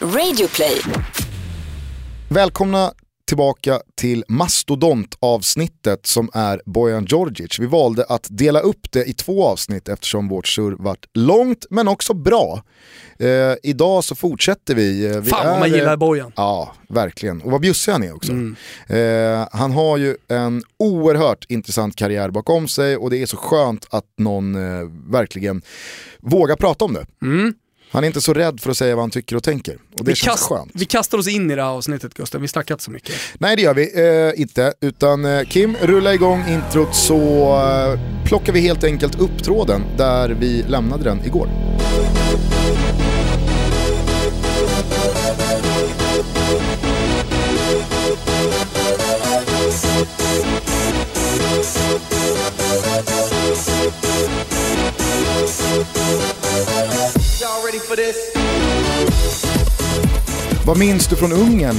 Radioplay. Välkomna tillbaka till mastodontavsnittet som är Bojan Djordjic. Vi valde att dela upp det i två avsnitt eftersom vårt surr vart långt men också bra. Eh, idag så fortsätter vi. Eh, vi Fan vad man är- gillar Bojan. Ja, verkligen. Och vad bjussig han är också. Mm. Eh, han har ju en oerhört intressant karriär bakom sig och det är så skönt att någon eh, verkligen vågar prata om det. Mm. Han är inte så rädd för att säga vad han tycker och tänker. Och det Vi, känns kast, skönt. vi kastar oss in i det här avsnittet Gustav, vi snackar inte så mycket. Nej det gör vi eh, inte, utan eh, Kim, rulla igång introt så eh, plockar vi helt enkelt upp tråden där vi lämnade den igår. For this? Vad minns du från Ungern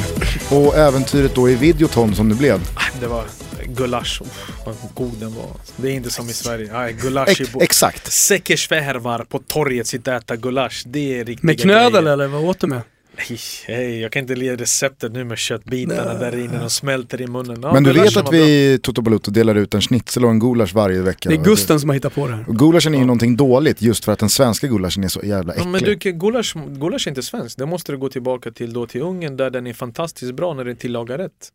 och äventyret då i Videoton som det blev? Det var gulasch, Uff, vad god den var. Det är inte som i Sverige. Nej, gulasch Ex exakt. Säckersvärvar på torget, sitta och äta gulasch. Det är riktiga Med knödel grejer. eller vad åt du med? Nej, hej, jag kan inte ge receptet nu med köttbitarna där inne, de smälter i munnen. Ja, Men du vet att bra. vi i Toto Balotto delar ut en schnitzel och en gulasch varje vecka? Det är? Gusten som har hittat på det här. Och gulaschen är ju någonting dåligt just för att den svenska gulaschen är så jävla Ja, äcklig. men du, gulasch, gulasch är inte svensk. Det måste du gå tillbaka till då till Ungern där den är fantastiskt bra när den tillagar rätt.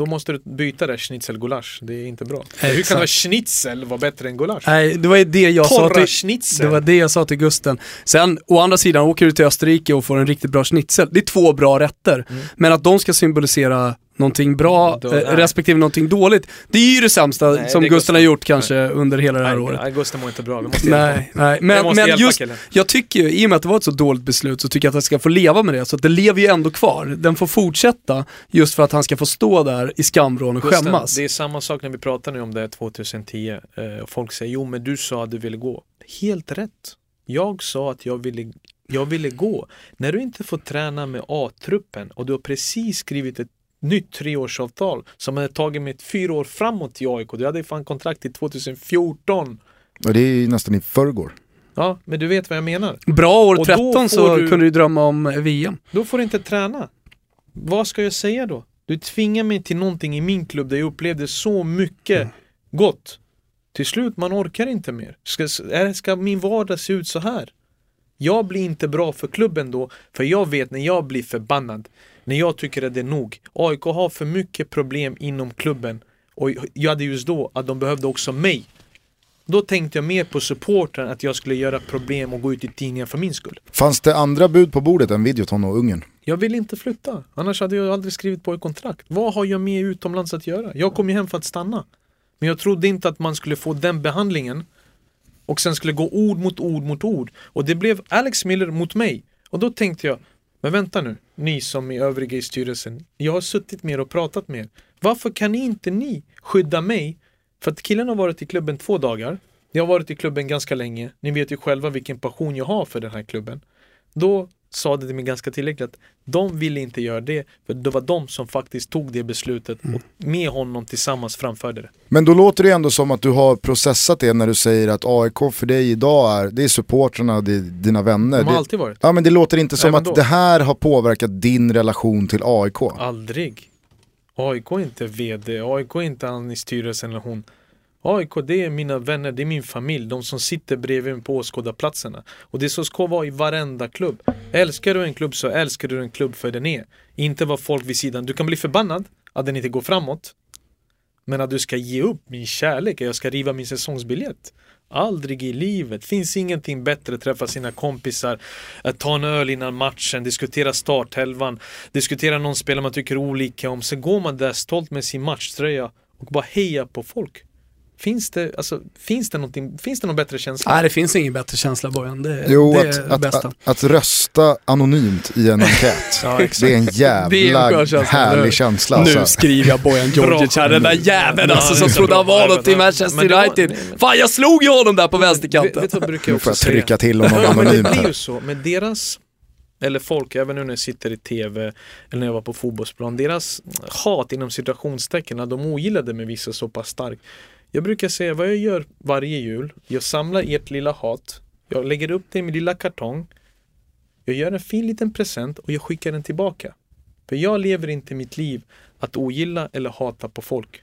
Då måste du byta det schnitzelgulasch. Det är inte bra. Hur kan Exakt. det schnitzel vara bättre än gulasch? Nej, det var det jag sa Torra till... schnitzel! Det var det jag sa till Gusten. Sen, å andra sidan, åker du till Österrike och får en riktigt bra schnitzel. Det är två bra rätter. Men att de ska symbolisera någonting bra Då- eh, nej. respektive någonting dåligt. Det är ju det sämsta Nej, som det Gusten har gjort kanske under hela det här Nej, året. Augusta mår inte bra, vi måste Nej, nej. Men, måste men just, killen. jag tycker ju, i och med att det var ett så dåligt beslut så tycker jag att han ska få leva med det. Så att det lever ju ändå kvar. Den får fortsätta just för att han ska få stå där i skamvrån och Gusten, skämmas. Det är samma sak när vi pratar nu om det här 2010. Eh, och folk säger jo men du sa att du ville gå. Helt rätt. Jag sa att jag ville, jag ville gå. När du inte får träna med A-truppen och du har precis skrivit ett nytt treårsavtal som hade tagit mig fyra år framåt i AIK. Du hade fan kontrakt till 2014. Och det är ju nästan i förrgår. Ja, men du vet vad jag menar. Bra år Och då 13 så du- kunde du drömma om eh, VM. Då får du inte träna. Vad ska jag säga då? Du tvingar mig till någonting i min klubb där jag upplevde så mycket gott. Till slut, man orkar inte mer. Ska, är, ska min vardag se ut så här? Jag blir inte bra för klubben då, för jag vet när jag blir förbannad, när jag tycker att det är nog. AIK har för mycket problem inom klubben och jag hade just då att de behövde också mig. Då tänkte jag mer på supporten att jag skulle göra problem och gå ut i tidningar för min skull. Fanns det andra bud på bordet än Videoton och Ungern? Jag vill inte flytta, annars hade jag aldrig skrivit på ett kontrakt. Vad har jag med utomlands att göra? Jag kom ju hem för att stanna. Men jag trodde inte att man skulle få den behandlingen och sen skulle gå ord mot ord mot ord. Och det blev Alex Miller mot mig. Och då tänkte jag, men vänta nu, ni som är övriga i styrelsen. Jag har suttit med er och pratat med er. Varför kan inte ni skydda mig? För att killen har varit i klubben två dagar. Jag har varit i klubben ganska länge. Ni vet ju själva vilken passion jag har för den här klubben. Då sa det till mig ganska tillräckligt att de ville inte göra det för det var de som faktiskt tog det beslutet och med honom tillsammans framförde det. Men då låter det ändå som att du har processat det när du säger att AIK för dig idag är, det är supportrarna, det är dina vänner. De har det, alltid varit. ja men det låter inte som att det här har påverkat din relation till AIK. Aldrig. AIK är inte VD, AIK är inte han i styrelsen eller hon. AIK det är mina vänner, det är min familj, de som sitter bredvid mig på åskådarplatserna. Och det så ska vara i varenda klubb. Älskar du en klubb så älskar du en klubb för den är. Inte vad folk vid sidan, du kan bli förbannad att den inte går framåt. Men att du ska ge upp min kärlek, att jag ska riva min säsongsbiljett. Aldrig i livet. Finns ingenting bättre att träffa sina kompisar, att ta en öl innan matchen, diskutera startelvan, diskutera någon spelare man tycker olika om. Sen går man där stolt med sin matchtröja och bara hejar på folk. Finns det, alltså, finns det, någonting, finns det någon bättre känsla? Nej, det finns ingen bättre känsla Bojan. Det, Jo, det är att, det att, bästa. att, att rösta anonymt i en enkät. Ja, det är en Det är en jävla känsla, härlig känsla. Nu Alltså. skriver jag Bojan Djordjic här, den där jäveln alltså som är så trodde han var något i Manchester United. Fan jag slog ju honom där på vänsterkanten. vet vad brukar Nu jag också får jag säga? trycka till honom Ja, men det anonymt blir här. ju så. Med deras, eller folk, även nu när jag sitter i tv eller när jag var på fotbollsplan, deras hat inom citationstecken, när de ogillade mig vissa så pass starkt. Jag brukar säga vad jag gör varje jul. Jag samlar ert lilla hat. Jag lägger upp det i min lilla kartong. Jag gör en fin liten present och jag skickar den tillbaka. För jag lever inte mitt liv att ogilla eller hata på folk.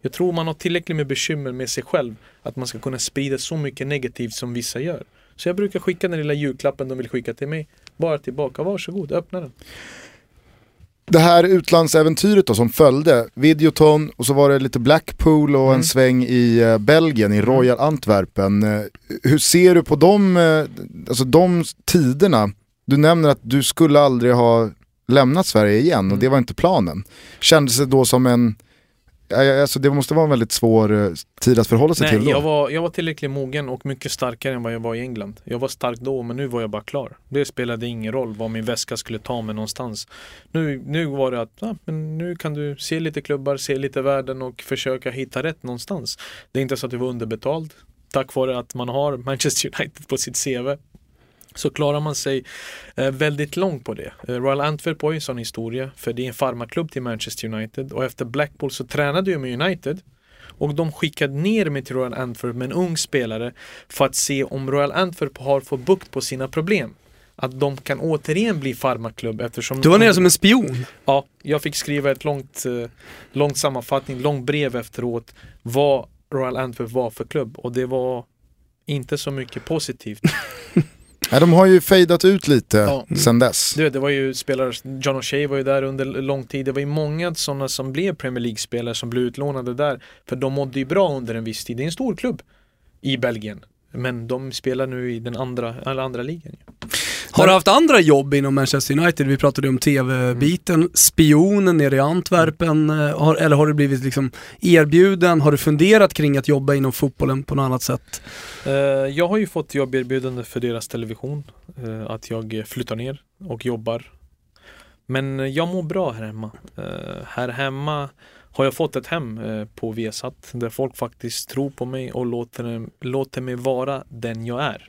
Jag tror man har tillräckligt med bekymmer med sig själv att man ska kunna sprida så mycket negativt som vissa gör. Så jag brukar skicka den lilla julklappen de vill skicka till mig. Bara tillbaka, varsågod, öppna den. Det här utlandsäventyret då som följde, Videoton och så var det lite Blackpool och Mm. en sväng i eh, Belgien, i Royal Antwerpen. Eh, Hur ser du på de, eh, alltså de tiderna? Du nämner att du skulle aldrig ha lämnat Sverige igen och Mm. det var inte planen. Kändes det då som en, alltså det måste vara en väldigt svår eh, tid att förhålla sig Nej, till då? jag var, jag var tillräckligt mogen och mycket starkare än vad jag var i England. Jag var stark då, men nu var jag bara klar. Det spelade ingen roll vad min väska skulle ta mig någonstans. Nu, nu var det att, ja, men nu kan du se lite klubbar, se lite världen och försöka hitta rätt någonstans. Det är inte så att du var underbetald. Tack vare att man har Manchester United på sitt CV så klarar man sig eh, väldigt långt på det. Eh, Royal Antwerp var ju en sån historia för det är en farmaklubb till Manchester United och efter Blackpool så tränade jag med United och de skickade ner mig till Royal Antwerp med en ung spelare för att se om Royal Antwerp har fått bukt på sina problem. Att de kan återigen bli farmaklubb eftersom Du var nere som en spion. Ja, jag fick skriva ett långt, eh, långt sammanfattning, långt brev efteråt vad Royal Antwerp var för klubb och det var inte så mycket positivt. Ja, de har ju fejdat ut lite Ja. sen dess. Du vet, det var ju spelare, John O'Shea var ju där under lång tid. Det var ju många sådana som blev Premier League-spelare som blev utlånade där. För de mådde ju bra under en viss tid. Det är en stor klubb i Belgien. Men de spelar nu i den andra, eller andra ligan. Har du haft andra jobb inom Manchester United? Vi pratade om tv-biten, spionen nere i Antwerpen, eh, har, eller har du blivit liksom erbjuden? Har du funderat kring att jobba inom fotbollen på något annat sätt? Eh, jag har ju fått jobberbjudande för deras television. eh, att jag flyttar ner och jobbar. Men jag mår bra här hemma. Här hemma har jag fått ett hem på Viasat där folk faktiskt tror på mig och låter, låter mig vara den jag är.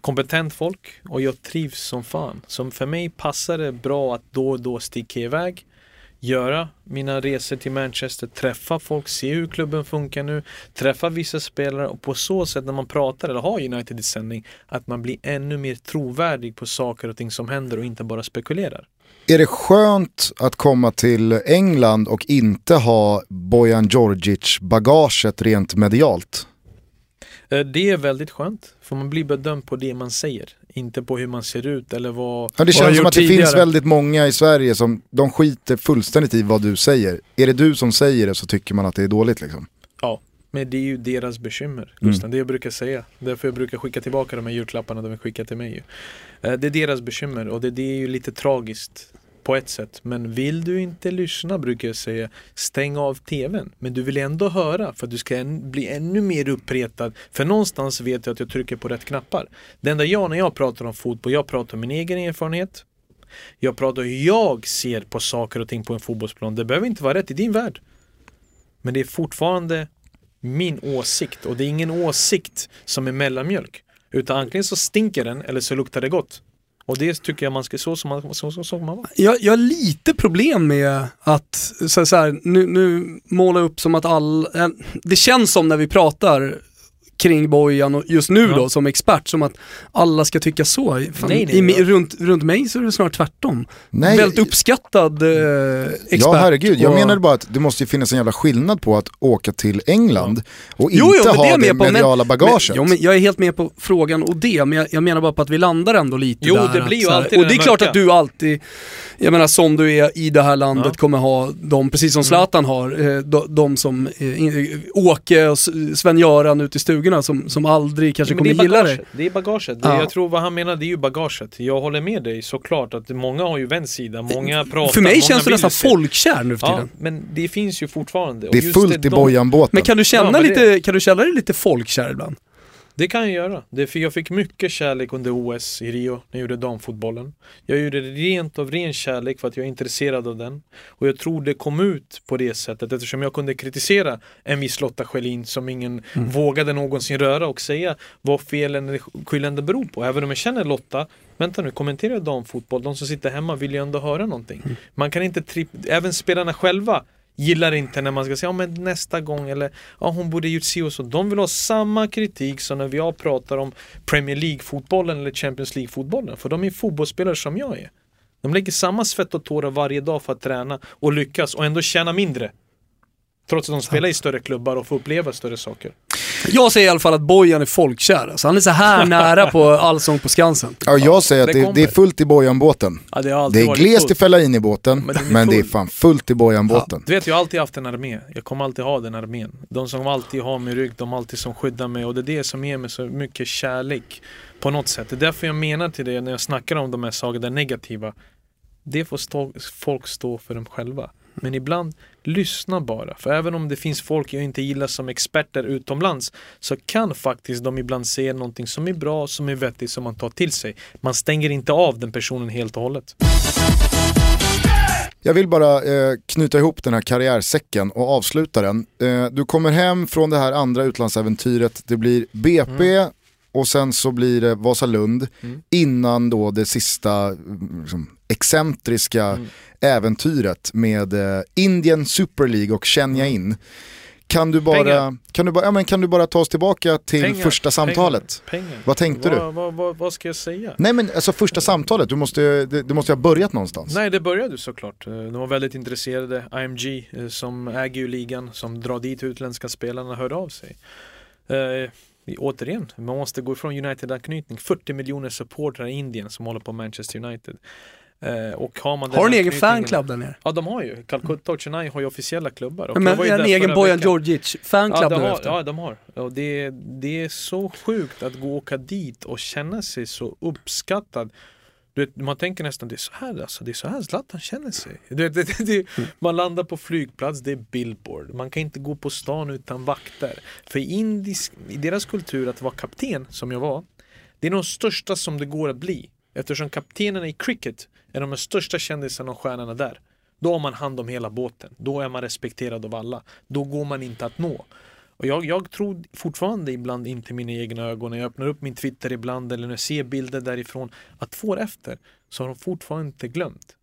Kompetent folk och jag trivs som fan. Så för mig passar det bra att då och då sticka iväg göra mina resor till Manchester, träffa folk, se hur klubben funkar nu, träffa vissa spelare och på så sätt när man pratar eller har United i sändning att man blir ännu mer trovärdig på saker och ting som händer och inte bara spekulerar. Är det skönt att komma till England och inte ha Bojan Djordjic-bagaget rent medialt? Eh, Det är väldigt skönt, för man blir bedömd på det man säger, inte på hur man ser ut eller vad... Ja, det känns som att det finns väldigt många i Sverige som de skiter fullständigt i vad du säger. Är det du som säger det så tycker man att det är dåligt liksom. Ja, men det är ju deras bekymmer, Mm. Gusten. Det jag brukar säga. Därför jag brukar skicka tillbaka de här julklapparna de skickar till mig. Eh, Det är deras bekymmer och det, det är ju lite tragiskt på ett sätt. Men vill du inte lyssna brukar jag säga, stäng av tvn. Men du vill ändå höra för att du ska bli ännu mer uppretad. För någonstans vet jag att jag trycker på rätt knappar. Det enda jag, när jag pratar om fotboll, jag pratar om min egen erfarenhet. Jag pratar hur jag ser på saker och ting på en fotbollsplan. Det behöver inte vara rätt i din värld. Men det är fortfarande min åsikt och det är ingen åsikt som är mellanmjölk. Utan antingen så stinker den eller så luktar det gott. Och det tycker jag man ska, så som man, så, så, så man var. Jag, jag har lite problem med att, så, så här, nu, nu måla upp som att all, eh, det känns som när vi pratar kring Bojan och just nu Ja. då som expert, som att alla ska tycka så. Fan, Nej, nej, i, runt, runt mig så är det snarare tvärtom. Nej, Väldigt uppskattad eh, expert. Ja herregud, jag och- menade bara att det måste ju finnas en jävla skillnad på att åka till England och Jo, inte jo, men det ha jag det med på, men- mediala bagaget. Men, jo, men jag är helt med på frågan och det, men jag, jag menar bara på att vi landar ändå lite Jo, där. det blir att ju här- alltid Och det det är klart att du alltid, jag menar som du är i det här landet Ja. kommer ha de, precis Mm. som Zlatan har, eh, de, de som eh, in- Åke och Sven-Göran ute i stugorna som, som aldrig kanske det kommer gilla dig. bagaget. Det är bagaget. Det, Ja. Jag tror vad han menar det är ju bagaget. Jag håller med dig såklart att många har ju vänt sida. Många pratar. För mig många känns vill nästan folkkär nu för Ja, tiden. men det finns ju fortfarande. Och det är just fullt i de- Bojan-båten. Men kan du känna Ja, lite, kan du känna dig lite folkkär ibland? Det kan jag göra. Det jag fick mycket kärlek under OS i Rio när jag gjorde damfotbollen. Jag gjorde det rent av ren kärlek för att jag är intresserad av den. Och jag tror det kom ut på det sättet eftersom jag kunde kritisera en viss Lotta Schelin som ingen vågade någonsin röra och säga vad felen eller skillnaden beror på. Även om jag känner Lotta, vänta nu, kommentera damfotboll. De som sitter hemma vill ju ändå höra någonting. Man kan inte tri- även spelarna själva gillar inte när man ska säga ja men nästa gång eller ja hon borde gjort si och så. De vill ha samma kritik som när jag pratar om Premier League-fotbollen eller Champions League-fotbollen. För de är fotbollsspelare som jag är. De lägger samma svett och tårar varje dag för att träna och lyckas och ändå tjäna mindre. Trots att de spelar i större klubbar och får uppleva större saker. Jag säger i alla fall att Bojan är folkkär. Alltså, han är så här nära på Allsång på Skansen. Ja, jag säger att det det, är fullt i Bojan-båten. Ja, det, Det är glest fullt. i Fellaini-båten, Men men det är fan fullt i Bojan-båten. Du vet, jag har alltid haft en armé. Jag kommer alltid ha den armén. De som alltid har min rygg, de alltid som skyddar mig och det är det som ger mig så mycket kärlek på något sätt. Det är därför jag menar till det när jag snackar om de här sakerna, det negativa. Det får stå, folk stå för dem själva. Men ibland, lyssna bara. För även om det finns folk jag inte gillar som experter utomlands så kan faktiskt de ibland se någonting som är bra, som är vettigt, som man tar till sig. Man stänger inte av den personen helt och hållet. Jag vill bara eh, knyta ihop den här karriärsäcken och avsluta den. Eh, du kommer hem från det här andra utlandsäventyret, det blir BP och sen så blir det Vasalund Mm. innan då det sista liksom, excentriska Mm. äventyret med eh, Indian Super League och Kenya Mm. in. Kan du bara, Pengar. kan du bara, ja, men kan du bara ta oss tillbaka till Pengar, första samtalet? Pengar, pengar. Vad tänkte du? Vad, vad, vad, ska jag säga? Nej men alltså första samtalet, du måste, det, det måste ha börjat någonstans. Nej, det började såklart. Eh, De var väldigt intresserade. IMG eh, som äger ju ligan, som drar dit utländska spelarna, hörde av sig. Återigen, man måste gå ifrån United-anknytning. 40 miljoner supportrar i Indien som håller på Manchester United. Eh, och har man Har en egen fanclub där nere? Ja, de har ju. Calcutta och Chennai har ju officiella klubbar. Och Men en egen Bojan. Djordjic fanclub Ja, nu har, efter. ja, de har. Och det, det är så sjukt att gå och åka dit och känna sig så uppskattad. Du vet, man tänker nästan det är så här alltså, det är så här Zlatan känner sig. Du vet, det, det, man landar på flygplats, det är billboard. Man kan inte gå på stan utan vakter. För indisk, i deras kultur att vara kapten, som jag var, det är de största som det går att bli. Eftersom kaptenerna i cricket är de största kändisarna och stjärnorna där. Då har man hand om hela båten. Då är man respekterad av alla. Då går man inte att nå. Och jag, jag tror fortfarande ibland inte mina egna ögon när jag öppnar upp min Twitter ibland eller när jag ser bilder därifrån att två år efter så har de fortfarande inte glömt.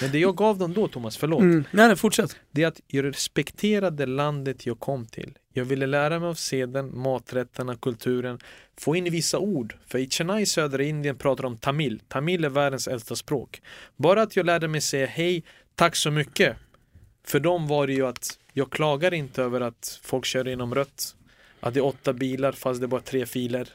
Men det jag gav dem då Thomas, förlåt, Mm. Nej, nej, fortsätt. det är att jag respekterade landet jag kom till. Jag ville lära mig av seden, maträtterna, kulturen, få in vissa ord. För i Chennai, södra Indien, pratar de tamil. Tamil är världens äldsta språk. Bara att jag lärde mig säga hej, tack så mycket. För dem var det ju att jag klagar inte över att folk kör inom rött. Att det är åtta bilar fast det är bara tre filer.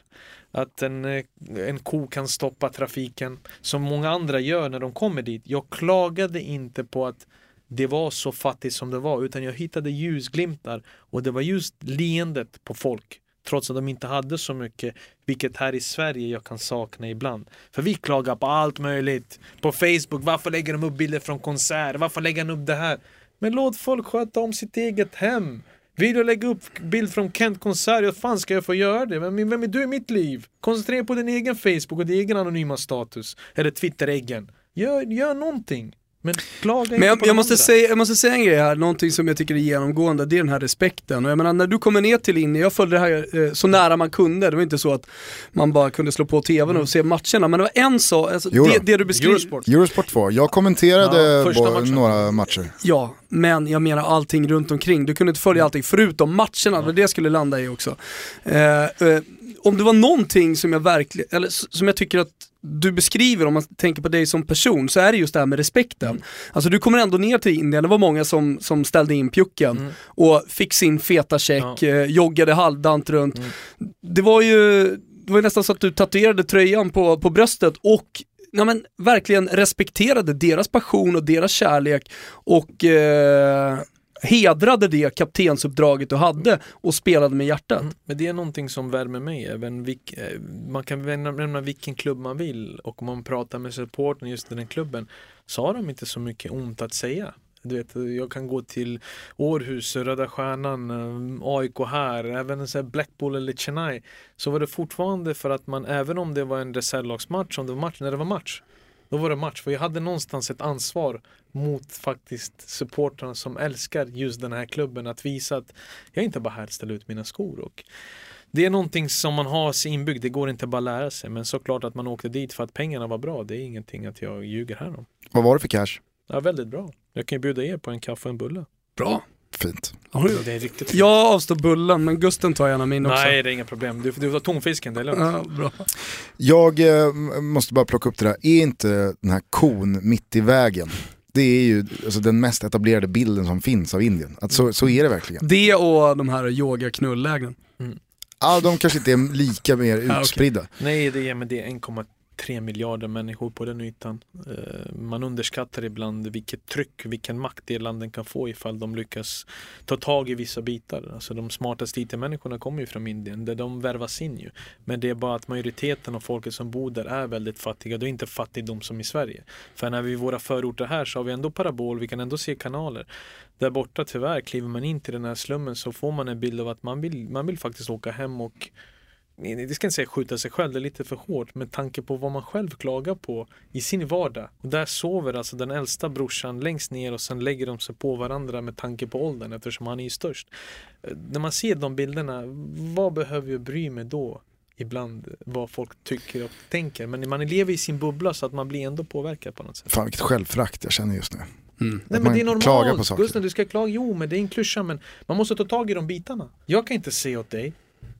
Att en, eh, en ko kan stoppa trafiken. Som många andra gör när de kommer dit. Jag klagade inte på att det var så fattigt som det var utan jag hittade ljusglimtar och det var just leendet på folk trots att de inte hade så mycket vilket här i Sverige jag kan sakna ibland. För vi klagar på allt möjligt. På Facebook, varför lägger de upp bilder från konsert? Varför lägger de upp det här? Men låt folk sköta om sitt eget hem. Vill du lägga upp bild från Kent konsert, hur fan ska jag få göra det? Vem, vem är du i mitt liv? Koncentrera dig på din egen Facebook och din egen anonyma status. Eller Twitter-äggen. Gör, gör någonting. Men Men jag, jag, måste säga, jag måste säga en grej här, någonting som jag tycker är genomgående, det är den här respekten. Och jag menar när du kommer ner till linjen, jag följde det här eh, så nära man kunde, det var inte så att man bara kunde slå på tvn och se matcherna, men det var en sak, alltså, det, det du beskriver, Eurosport. Eurosport 2, jag kommenterade Ja, matchen. några matcher. Ja, men jag menar allting runt omkring. Du kunde inte följa allting förutom matcherna, det var det jag skulle landa i också. Eh, eh, om det var någonting som jag verkligen, eller som jag tycker att du beskriver om man tänker på dig som person så är det just det här med respekten. Alltså du kommer ändå ner till Indien, det var många som, som ställde in pjucken Mm. och fick sin feta check, Ja. eh, joggade halvdant runt. Mm. Det var ju det var nästan så att du tatuerade tröjan på, på bröstet och ja, men, verkligen respekterade deras passion och deras kärlek och eh, hedrade det kaptensuppdraget du hade och spelade med hjärtat. Mm. Men det är någonting som värmer mig. Även vilk, eh, man kan nämna, vilken klubb man vill och om man pratar med supporten just i den klubben så har de inte så mycket ont att säga. Du vet, jag kan gå till Århus, Röda Stjärnan, eh, AIK här, även så här Blackpool eller Chennai. Så var det fortfarande för att man, även om det var en reservlagsmatch, om det var match, när det var match, då var det match. För jag hade någonstans ett ansvar mot faktiskt supportrarna som älskar just den här klubben att visa att jag är inte bara här att ställa ut mina skor. Och det är någonting som man har sig inbyggt, det går inte bara att lära sig. Men såklart att man åkte dit för att pengarna var bra, det är ingenting att jag ljuger här om. Vad var det för cash? Ja, väldigt bra. Jag kan ju bjuda er på en kaffe och en bulle. Bra. Fint. Det är riktigt Jag avstår bullen, men Gusten tar gärna min också. Nej, det är inga problem. Du, du tar tonfisken, det är lugnt. Ja, bra. Jag eh, måste bara plocka upp det där, är inte den här kon mitt i vägen? Det är ju alltså, den mest etablerade bilden som finns av Indien. Att så, så är det verkligen. Det och de här yoga-knullägren. Ja, de kanske inte är lika mer utspridda. Nej, det är, men det är tre miljarder människor på den ytan. Eh, man underskattar ibland vilket tryck, vilken makt det landen kan få ifall de lyckas ta tag i vissa bitar. Alltså de smartaste IT-människorna kommer ju från Indien, där de värvas in ju. Men det är bara att majoriteten av folket som bor där är väldigt fattiga. Det är inte fattigdom som i Sverige. För när vi är i våra förorter här så har vi ändå parabol, vi kan ändå se kanaler. Där borta tyvärr, kliver man in till den här slummen så får man en bild av att man vill, man vill faktiskt åka hem och det ska inte säga skjuta sig själv, det är lite för hårt med tanke på vad man själv klagar på i sin vardag. Och där sover alltså den äldsta brorsan längst ner och sen lägger de sig på varandra med tanke på åldern eftersom han är ju störst. Eh, När man ser de bilderna, vad behöver jag bry mig då? Ibland vad folk tycker och tänker. Men man lever i sin bubbla så att man blir ändå påverkad på något sätt. Fan vilket självförakt jag känner just nu. Mm. Nej men det är normalt. saker. Gustav, du ska klaga. Jo men det är en klyscha men man måste ta tag i de bitarna. Jag kan inte se åt dig.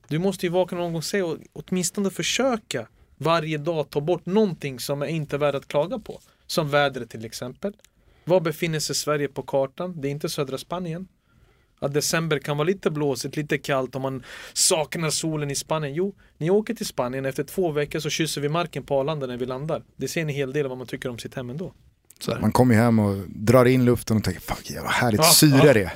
Du måste ju vakna någon gång och säga och åtminstone försöka varje dag ta bort någonting som är inte värd att klaga på. Som vädret till exempel. Var befinner sig Sverige på kartan? Det är inte södra Spanien. Att december kan vara lite blåsigt, lite kallt om man saknar solen i Spanien. Jo, ni åker till Spanien, efter två veckor så kysser vi marken på Arlanda när vi landar. Det ser en hel del av vad man tycker om sitt hem ändå. Man kommer ju hem och drar in luften och tänker, fan vad härligt Ja, syre ja. det är.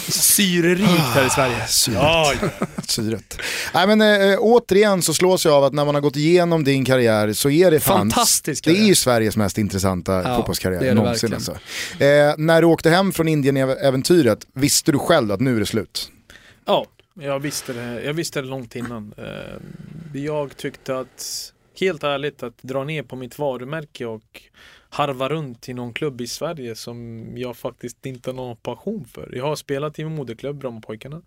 Syrerikt här i Sverige. Syret. Ja, Syret. Nej men äh, återigen så slås jag av att när man har gått igenom din karriär så är det fan, Fantastisk det är ju Sveriges mest intressanta Ja, fotbollskarriär det det någonsin. Alltså. Eh, när du åkte hem från Indien-äventyret, visste du själv att nu är det slut? Ja, jag visste det, jag visste det långt innan. Jag tyckte att, helt ärligt, att dra ner på mitt varumärke och harva runt i någon klubb i Sverige som jag faktiskt inte har någon passion för. Jag har spelat i min moderklubb, Brommapojkarna.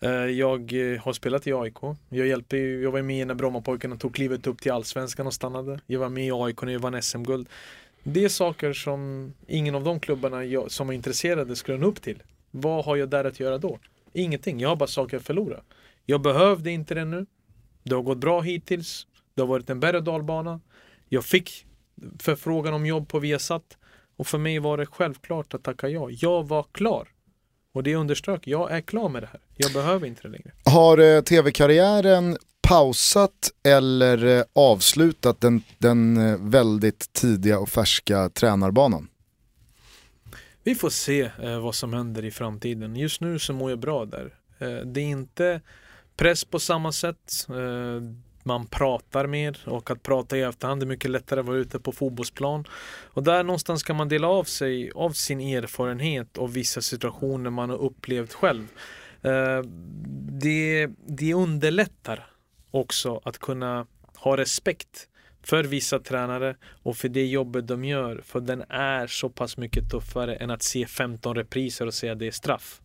Eh, jag eh, har spelat i AIK. Jag, hjälpte, ju- jag var med när Brommapojkarna tog klivet upp till Allsvenskan och stannade. Jag var med i AIK när jag vann SM-guld. Det är saker som ingen av de klubbarna jag, som var intresserade skulle nå upp till. Vad har jag där att göra då? Ingenting, jag har bara saker att förlora. Jag behövde inte det nu. Det har gått bra hittills. Det har varit en berg och dalbana. Jag fick förfrågan om jobb på Viasat och för mig var det självklart att tacka ja. Jag var klar. Och det underströk, jag är klar med det här. Jag behöver inte det längre. Har eh, tv-karriären pausat eller eh, avslutat den, den eh, väldigt tidiga och färska tränarbanan? Vi får se eh, vad som händer i framtiden. Just nu så mår jag bra där. Eh, det är inte press på samma sätt. Man pratar mer och att prata i efterhand är mycket lättare att vara ute på fotbollsplan. Och där någonstans kan man dela av sig av sin erfarenhet och vissa situationer man har upplevt själv. Eh, det, det underlättar också att kunna ha respekt för vissa tränare och för det jobbet de gör. För den är så pass mycket tuffare än att se 15 repriser och säga det är straff.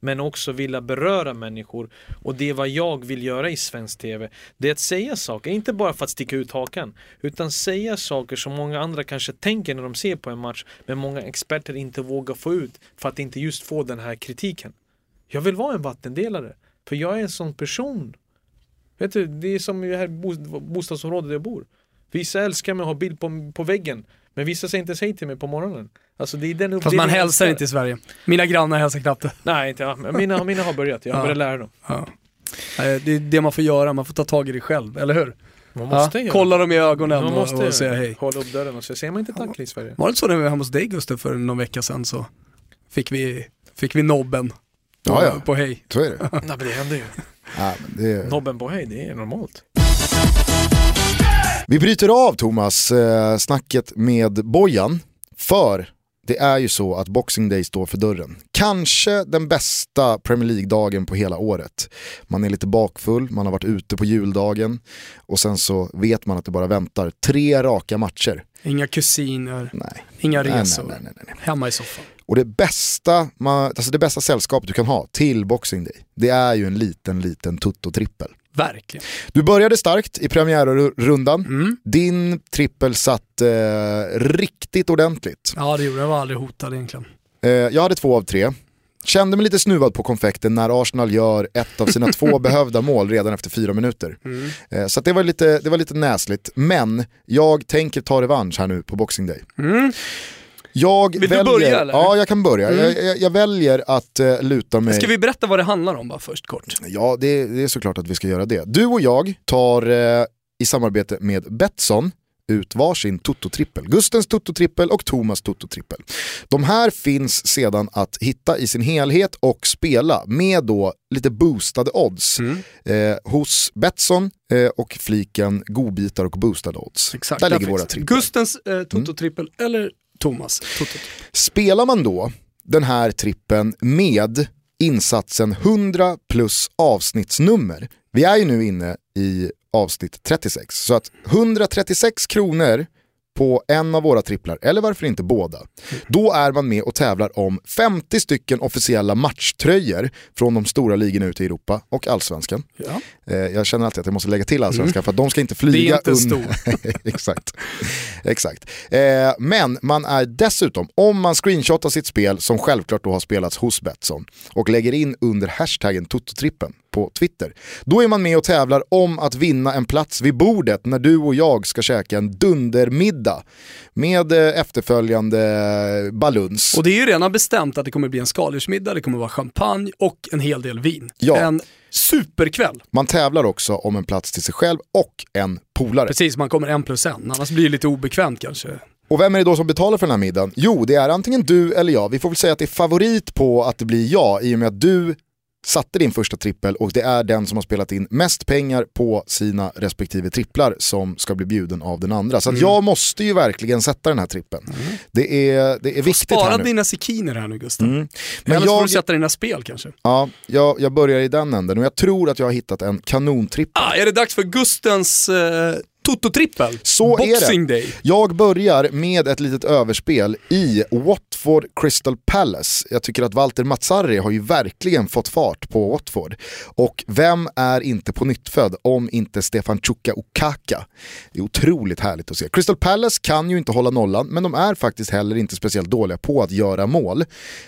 Men också vilja beröra människor. Och det är vad jag vill göra i svensk TV. Det är att säga saker, inte bara för att sticka ut hakan. Utan säga saker som många andra kanske tänker när de ser på en match. Men många experter inte vågar få ut för att inte just få den här kritiken. Jag vill vara en vattendelare. För jag är en sån person. Vet du, det är som i det här bostadsområdet där jag bor. Vissa älskar mig och har bild på, på väggen. Men vissa säger inte hej till mig på morgonen. Alltså det är den Fast man jag hälsar inte i Sverige. Mina grannar hälsar knappt. Nej, inte, ja, men mina, mina har börjat. Jag har Ja. börjat lära dem. Ja. Det är det man får göra, man får ta tag i det själv, eller hur? Man måste ja, göra kolla dem i ögonen Man och, måste och säga hej. hålla upp dörren och säga, säger man inte tack i Sverige? Var det inte så när vi var hemma hos dig Gustav för någon vecka sedan så fick vi, fick vi nobben på, Ja, ja. på hej. Så är det. Nej men det händer ju. Ja, men det är... Nobben på hej, det är normalt. Vi bryter av Thomas, eh, snacket med Bojan. För det är ju så att Boxing Day står för dörren. Kanske den bästa Premier League-dagen på hela året. Man är lite bakfull, man har varit ute på juldagen och sen så vet man att det bara väntar tre raka matcher. Inga kusiner, Nej. inga resor. nej, nej, nej. Hemma i soffan. Och det bästa, man, alltså det bästa sällskapet du kan ha till Boxing Day, det är ju en liten, liten tutto-trippel. Verkligen. Du började starkt i premiärrundan. Mm. Din trippel satt eh, riktigt ordentligt. Ja det gjorde jag, var aldrig hotad egentligen. Eh, jag hade två av tre. Kände mig lite snuvad på konfekten när Arsenal gör ett av sina två behövda mål redan efter fyra minuter. Mm. Eh, så det, var lite, det var lite näsligt, men jag tänker ta revansch här nu på Boxing Day. Mm. Jag Vill du väljer, börja, eller? Ja, jag kan börja. Mm. Jag, jag, jag väljer att uh, luta mig... Ska vi berätta vad det handlar om bara först kort? Ja, det, det är såklart att vi ska göra det. Du och jag tar eh, i samarbete med Betsson ut varsin Toto-trippel. Gustens Toto-trippel och Thomas Toto-trippel. De här finns sedan att hitta i sin helhet och spela med då lite boostade odds Mm. eh, hos Betsson eh, och fliken godbitar och boostade odds. Exakt. Där ligger våra tripplar. Gustens eh, Toto-trippel eller Thomas. Spelar man då den här trippen med insatsen 100 plus avsnittsnummer, vi är ju nu inne i avsnitt 36, så att 136 kronor på en av våra tripplar, eller varför inte båda, då är man med och tävlar om 50 stycken officiella matchtröjor från de stora ligorna ute i Europa och allsvenskan. Ja. Eh, jag känner alltid att jag måste lägga till allsvenskan för att de ska inte flyga Mm. Det är inte un- Exakt. Exakt. Eh, men man är dessutom, om man screenshotar sitt spel som självklart då har spelats hos Betsson och lägger in under hashtaggen Tototrippen på Twitter, då är man med och tävlar om att vinna en plats vid bordet när du och jag ska käka en dundermiddag med eh, efterföljande baluns. Och det är ju redan bestämt att det kommer bli en skaldjursmiddag, det kommer vara champagne och en hel del vin. Ja. En superkväll. Man tävlar också om en plats till sig själv och en polare. Precis, man kommer en plus en, annars blir det lite obekvämt kanske. Och vem är det då som betalar för den här middagen? Jo, det är antingen du eller jag. Vi får väl säga att det är favorit på att det blir jag i och med att du satte din första trippel och det är den som har spelat in mest pengar på sina respektive tripplar som ska bli bjuden av den andra. Så att jag måste ju verkligen sätta den här trippen. Det är, det är viktigt Spara här nu. dina sekiner här nu Gustav. Mm. Men Men Annars får jag, du sätta dina spel kanske. ja, jag, jag börjar i den änden och jag tror att jag har hittat en kanontrippel. Ah, är det dags för Gustens eh, Toto-trippel? Så är det. Boxing Day. Jag börjar med ett litet överspel i Watford Crystal Palace. Jag tycker att Walter Mazzarri har ju verkligen fått fart på Watford. Och vem är inte på nyttfödd om inte Stefan Chuka Okaka? Det är otroligt härligt att se. Crystal Palace kan ju inte hålla nollan, men de är faktiskt heller inte speciellt dåliga på att göra mål.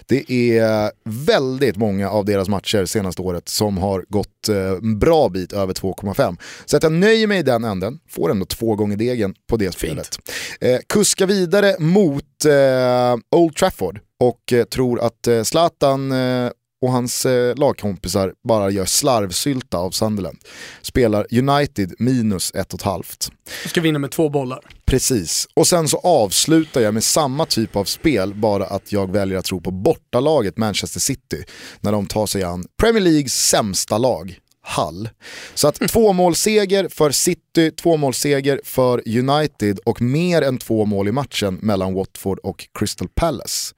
Det är väldigt många av deras matcher senaste året som har gått eh, en bra bit över 2,5. Så att jag nöjer mig i den änden, får ändå två gånger degen på det spelet. Eh, kuska vidare mot eh, Old Trafford och eh, tror att eh, Zlatan eh, och hans eh, lagkompisar bara gör slarvsylta av Sunderland. Spelar United minus ett och ett halvt. Du ska vinna med två bollar. Precis, och sen så avslutar jag med samma typ av spel, bara att jag väljer att tro på bortalaget Manchester City när de tar sig an Premier Leagues sämsta lag. Hull. Så att tvåmålsseger för City, tvåmålsseger för United och mer än två mål i matchen mellan Watford och Crystal Palace.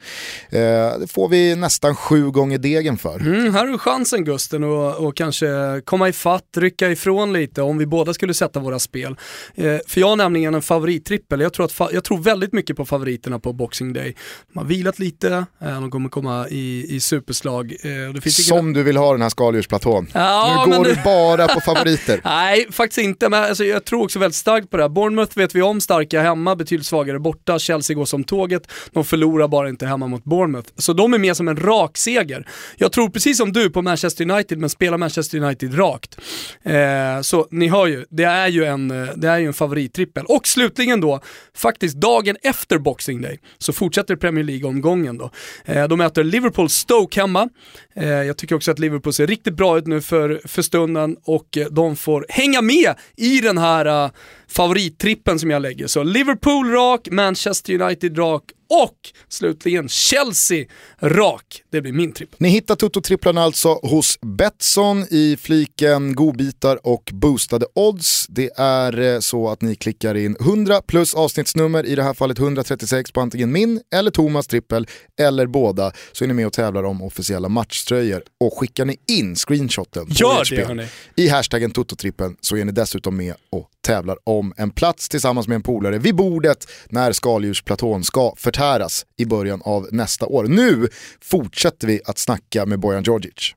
Eh, det får vi nästan sju gånger degen för. Mm, här har du chansen Gusten att och kanske komma ifatt, rycka ifrån lite om vi båda skulle sätta våra spel. Eh, för jag har nämligen en favorittrippel, jag tror, att jag tror väldigt mycket på favoriterna på Boxing Day. De har vilat lite, eh, de kommer komma i, i superslag. Eh, finns ingen- Som du vill ha den här skaldjursplatån. Ja, men- du bara på favoriter. Nej, faktiskt inte. Men alltså, jag tror också väldigt starkt på det här. Bournemouth vet vi om, starka hemma, betydligt svagare borta. Chelsea går som tåget. De förlorar bara inte hemma mot Bournemouth. Så de är med som en rak seger. Jag tror precis som du på Manchester United, men spelar Manchester United rakt. Eh, så ni hör ju, det är ju en, eh, det är ju en favorittrippel. Och slutligen då, faktiskt dagen efter Boxing Day, så fortsätter Premier League-omgången då. Eh, de möter Liverpool Stoke hemma. Eh, jag tycker också att Liverpool ser riktigt bra ut nu för, för stunden och eh, de får hänga med i den här uh, favorittrippen som jag lägger. Så Liverpool rak, Manchester United rak och slutligen Chelsea rak. Det blir min tripp. Ni hittar Toto-tripplarna alltså hos Betsson i fliken godbitar och boostade odds. Det är eh, så att ni klickar in 100 plus avsnittsnummer, i det här fallet 136 på antingen min eller Thomas trippel eller båda, så är ni med och tävlar om officiella matchtröjor. Och skickar ni in screenshoten på Gör det, hörni. i hashtaggen Toto-trippen så är ni dessutom med och tävlar om en plats tillsammans med en polare vid bordet när skaldjursplatån ska förtäras i början av nästa år. Nu fortsätter vi att snacka med Bojan Djordjic.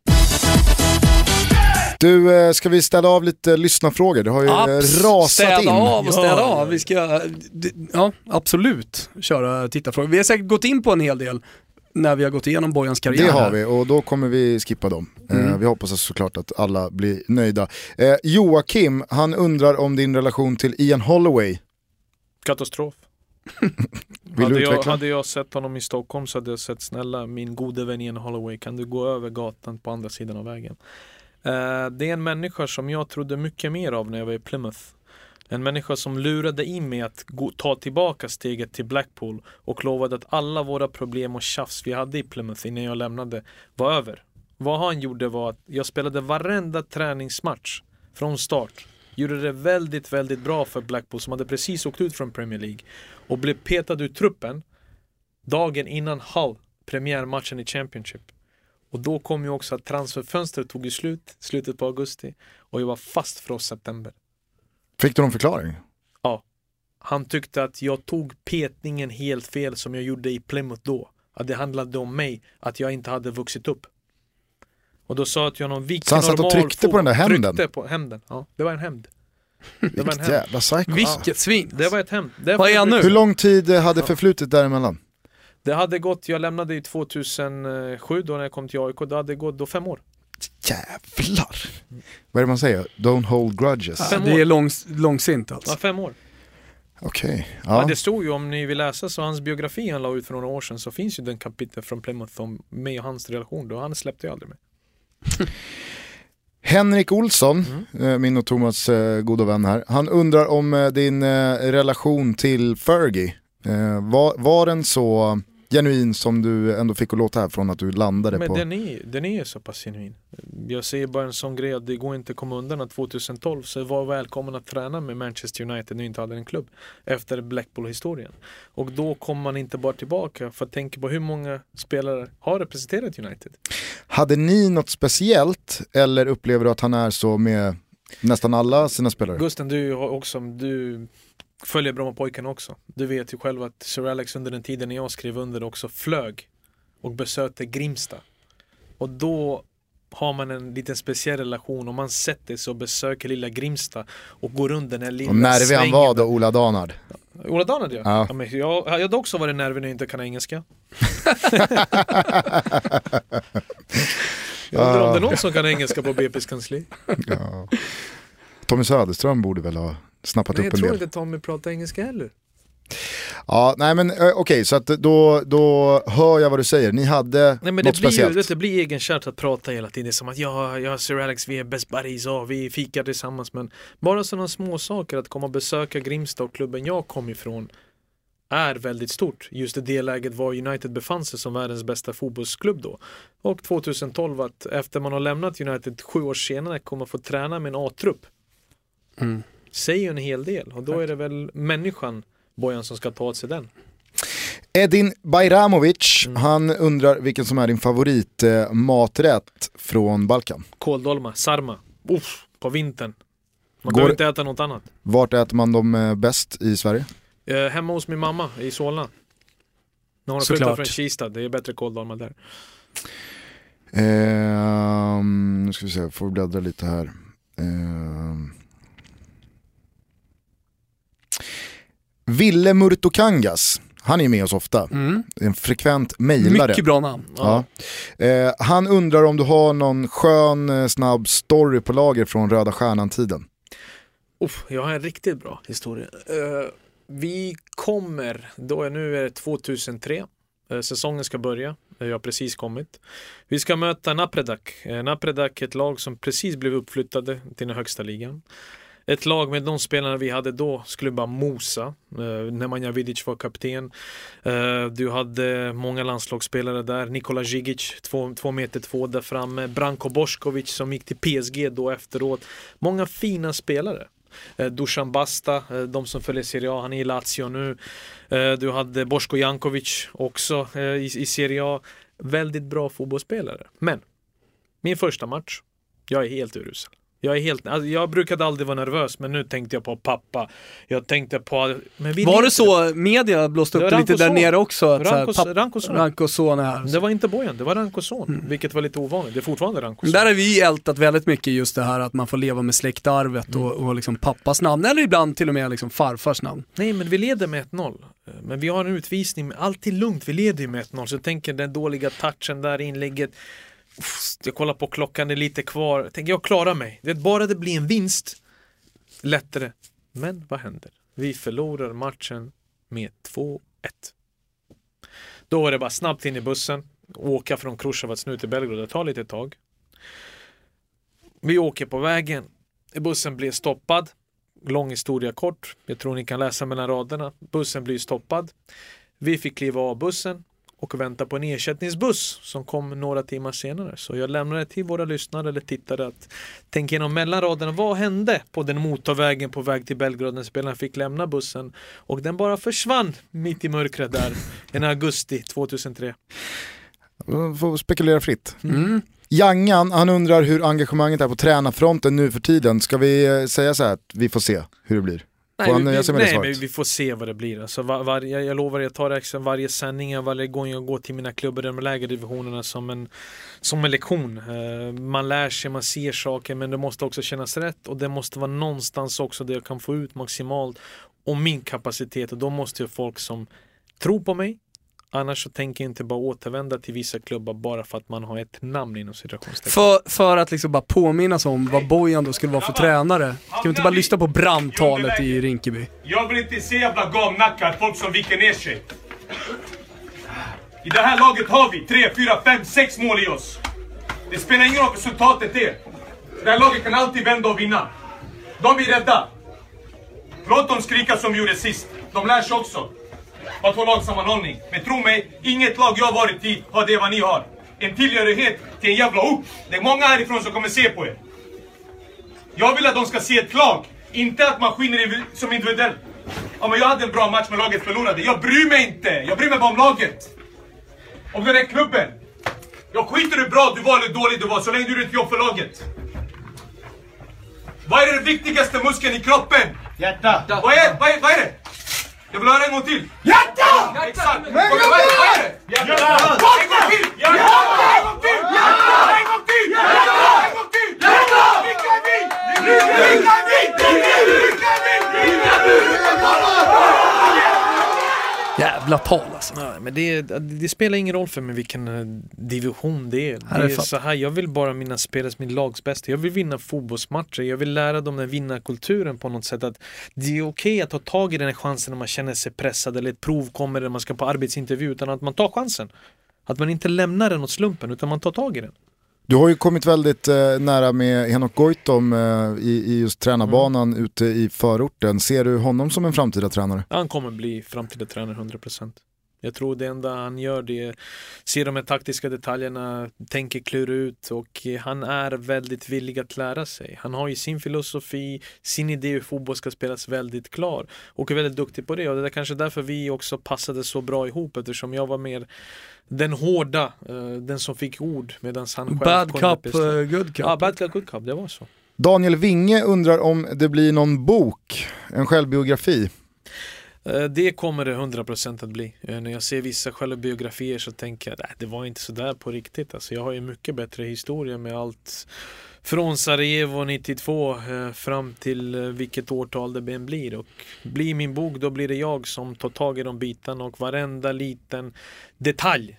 Du, eh, ska vi ställa av lite lyssnarfrågor? Det har ju Abs- rasat städa in. av och städa Ja. av. Vi ska, ja absolut, köra tittarfrågor. Vi har säkert gått in på en hel del. när vi har gått igenom Bojans karriär. Det har här. vi och då kommer vi skippa dem. Eh, Mm. vi hoppas såklart att alla blir nöjda. Eh, Joakim, han undrar om din relation till Ian Holloway. Katastrof. Vill hade, du jag, hade jag sett honom i Stockholm så hade jag sett snälla min gode vän Ian Holloway kan du gå över gatan på andra sidan av vägen. Eh, det är en människa som jag trodde mycket mer av när jag var i Plymouth. En människa som lurade in mig att gå, ta tillbaka steget till Blackpool och lovade att alla våra problem och tjafs vi hade i Plymouth innan jag lämnade var över. Vad han gjorde var att jag spelade varenda träningsmatch från start. Gjorde det väldigt, väldigt bra för Blackpool som hade precis åkt ut från Premier League och blev petad ur truppen dagen innan Hull, premiärmatchen i Championship. Och då kom ju också att transferfönstret tog ju slut, slutet på augusti och jag var fast för oss september. Fick du någon förklaring? Han tyckte att jag tog petningen helt fel som jag gjorde i Plymouth då. Att det handlade om mig, att jag inte hade vuxit upp. Och då sa jag till honom, vilken Så han satt och normal tryckte på den där hämnden? Tryckte på hämnden, ja. Det var en hämnd. Det var en Vilket hämnd. jävla psycho. Vilket svin. Det var ett hämnd. Det Vad är han nu? Hur lång tid hade förflutit däremellan? Det hade gått, jag lämnade i 2007 då när jag kom till AIK, det hade gått då fem år. Jävlar! Vad är det man säger? Don't hold grudges. Ja, Fem det är långs, långsint alltså. Ja, fem år. Okej, Ja. ja. det stod ju om ni vill läsa så hans biografi han la ut för några år sedan så finns ju den kapitel från Plymouth om mig och hans relation då. Han släppte ju aldrig mig. Henrik Olsson, Mm. eh, min och Thomas eh, goda vän här, han undrar om eh, din relation till Fergie. Var, var den så genuin som du ändå fick att låta här från att du landade Men på? den är, den är så pass genuin. Jag säger bara en sån grej att det går inte att komma undan att 2012 så var välkommen att träna med Manchester United när inte hade en klubb. Efter Blackpool-historien. Och då kommer man inte bara tillbaka för att tänka på hur många spelare har representerat United. Hade ni något speciellt eller upplever du att han är så med nästan alla sina spelare? Gusten, du har också, du följer Brommapojkarna också. Du vet ju själv att Sir Alex under den tiden när jag skrev under också flög och besökte Grimsta. Och då har man en liten speciell relation om man sätter sig och besöker lilla Grimsta och går runt den här lilla Och nervig han svängen var där. då, Ola Danard. Ola Danard ja. Ja. ja. men jag, jag hade också varit nervig när jag inte kan engelska. jag undrar om det är någon som kan engelska på BP's kansli. Ja. Tommy Söderström borde väl ha snappat Men upp jag en tror del. inte Tommy pratar engelska heller. Ja, nej men eh, okej, så att då, då hör jag vad du säger. Ni hade Nej men något det blir, ju, speciellt. det, det blir egenkärt att prata hela tiden. Det är som att jag, jag och Sir Alex, vi är best buddies, ja, vi fikar tillsammans. Men bara sådana små saker att komma och besöka Grimsta och klubben jag kom ifrån är väldigt stort. Just i det läget var United befann sig som världens bästa fotbollsklubb då. Och 2012 att efter man har lämnat United sju år senare kommer få träna med en A-trupp. Mm. Säger en hel del och då är det väl människan Bojan som ska ta åt sig den. Edin Bajramovic, Mm. han undrar vilken som är din favoritmaträtt eh, maträtt från Balkan. Kåldolmar, sarma, Uff, på vintern. Man Går- behöver inte äta något annat. Vart äter man dem eh, bäst i Sverige? Eh, hemma hos min mamma i Solna. När hon flyttat från Kista, det är bättre kåldolmar där. Ehm, nu ska vi se, får bläddra lite här. Ehm. Ville Murtokangas, han är med oss ofta, Mm. en frekvent mejlare. Mycket bra namn. Ja. Eh, han undrar om du har någon skön, eh, snabb story på lager från Röda Stjärnan-tiden. Uff, jag har en riktigt bra historia. Eh, vi kommer, då är nu är det 2003. Eh, säsongen ska börja. Jag har precis kommit. Vi ska möta Napredak. Eh, Napredak är ett lag som precis blev uppflyttade till den högsta ligan. Ett lag med de spelarna vi hade då skulle bara mosa. Eh, uh, Nemanja Vidic var kapten. Uh, du hade många landslagsspelare där. Nikola Žigic, två, två meter två där framme. Branko Boskovic som gick till PSG då efteråt. Många fina spelare. Eh, Dusan Basta, de som följer Serie A, han är i Lazio nu. Du hade Bosko Jankovic också i Serie A. Väldigt bra fotbollsspelare. Men, min första match, jag är helt urusel. Jag är helt, alltså jag brukade aldrig vara nervös men nu tänkte jag på pappa. Jag tänkte på... Men vi Var det så media blåste upp Det lite där nere också? Att så här, Rankos- son. Rankos son är här. Det var inte Bojan, det var Rankos son. Vilket var lite ovanligt. Det är fortfarande Rankos Där son. har vi ältat väldigt mycket just det här att man får leva med släktarvet och, och liksom pappas namn, eller ibland till och med liksom farfars namn. Nej men vi leder med 1-0. Men vi har en utvisning, allt är lugnt, vi leder ju med 1-0. Så jag tänker den dåliga touchen där, inlägget. Jag kollar på klockan, det är lite kvar. Jag tänker jag klarar mig. Det bara det blir en vinst. Lättare. Men vad händer? Vi förlorar matchen med 2-1. Då var det bara snabbt in i bussen, åka från Kruševac nu till Belgrad, det tar lite tag. Vi åker på vägen, bussen blir stoppad. Lång historia kort, jag tror ni kan läsa mellan raderna. Bussen blir stoppad. Vi fick kliva av bussen och vänta på en ersättningsbuss som kom några timmar senare. Så jag lämnade till våra lyssnare eller tittare att tänka igenom mellan raderna. Vad hände på den motorvägen på väg till Belgrad när spelarna fick lämna bussen? Och den bara försvann mitt i mörkret där en augusti 2003. Får spekulera fritt. Mm. Jangan, han undrar hur engagemanget är på tränarfronten nu för tiden. Ska vi eh, säga så här att vi får se hur det blir? Nöja vi, det nej men vi får se vad det blir. Alltså, var, var, jag, jag lovar, jag tar extra varje sändning, varje gång jag går till mina klubbar i de lägre divisionerna som en, som en lektion. Eh, man lär sig, man ser saker, men det måste också kännas rätt och det måste vara någonstans också där jag kan få ut maximalt och min kapacitet och då måste ju folk som tror på mig Annars så tänker jag inte bara återvända till vissa klubbar bara för att man har ett namn inom situationstecken. För, för att liksom bara påminnas om vad Bojan då skulle vara för tränare. Ska vi inte bara lyssna på brandtalet i Rinkeby? Jag vill inte se jävla gamnackar, folk som viker ner sig. I det här laget har vi 3, 4, 5, 6 mål i oss. Det spelar ingen roll vad resultatet är. Det här laget kan alltid vända och vinna. De är rädda. Låt dem skrika som vi gjorde sist. De lär sig också. Ha två lag sammanhållning. Men tro mig, inget lag jag varit i har det vad ni har. En tillhörighet till en jävla ort. Det är många härifrån som kommer se på er. Jag vill att de ska se ett lag, inte att man skiner som individuell. Ja, men jag hade en bra match men laget förlorade. Jag bryr mig inte! Jag bryr mig bara om laget. Om den här klubben. Jag skiter i hur bra du var eller dålig du var så länge du gjorde ett jobb för laget. Vad är den viktigaste muskeln i kroppen? Hjärta! Vad är, vad är, vad är det? Jag vill höra en gång till. Hjärta! Exakt! Vad är det? Hjärta! En gång till! Hjärta! En gång till! Hjärta! En gång till! Hjärta! En gång till! Hjärta! Vilka är vi? Vilka är vi? Vilka är vi? Vilka är vi? Vilka är vi? Jävla tal alltså. Nej, men det, det spelar ingen roll för mig vilken eh, division det är. Nej, Det det är fatt- så här, jag vill bara mina spelare som min lags bästa. Jag vill vinna fotbollsmatcher. Jag vill lära dem den vinnarkulturen på något sätt. Att det är okej att ta tag i den här chansen när man känner sig pressad eller ett prov kommer eller man ska på arbetsintervju. Utan att man tar chansen. Att man inte lämnar den åt slumpen utan man tar tag i den. Du har ju kommit väldigt eh, nära med Henok Goitom eh, i, i just tränarbanan Mm. ute i förorten. Ser du honom som en framtida tränare? Han kommer bli framtida tränare 100%. Jag tror det enda han gör det är se de här taktiska detaljerna, tänker klura ut och han är väldigt villig att lära sig. Han har ju sin filosofi, sin idé hur fotboll ska spelas väldigt klar och är väldigt duktig på det och det är kanske därför vi också passade så bra ihop eftersom jag var mer den hårda, eh, den som fick ord medan han själv Bad cup, eh, good cup. Ja, bad cup, good cup, det var så. Daniel Winge undrar om det blir någon bok, en självbiografi. Eh, det kommer det 100% att bli. Eh, när jag ser vissa självbiografier så tänker jag att det var inte sådär på riktigt. Alltså, jag har ju mycket bättre historia med allt från Sarajevo 92 eh, fram till vilket årtal det än blir. Och blir min bok då blir det jag som tar tag i de bitarna och varenda liten detalj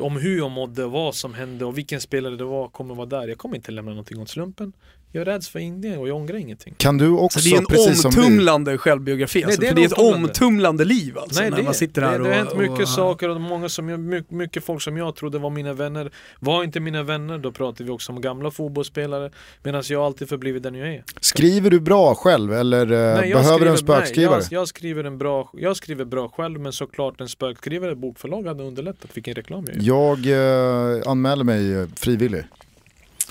om hur jag mådde, vad som hände och vilken spelare det var kommer vara där. Jag kommer inte lämna någonting åt slumpen. Jag räds för ingenting och jag ångrar ingenting. Kan du också, Så det är en precis omtumlande självbiografi alltså, det är för det är ett omtumlande. liv alltså, när det, man sitter här det, och... det har hänt mycket och, saker och många som jag, my- mycket folk som jag trodde var mina vänner var inte mina vänner. Då pratar vi också om gamla fotbollsspelare. Medan jag alltid förblivit den jag är. skriver du bra själv eller eh, Nej, behöver du en skriver- nej, spökskrivare? jag, jag, skriver en bra, jag skriver bra själv men såklart en spökskrivare, bokförlag hade underlättat vilken reklam jag gör. Jag eh, anmäler mig eh, frivillig.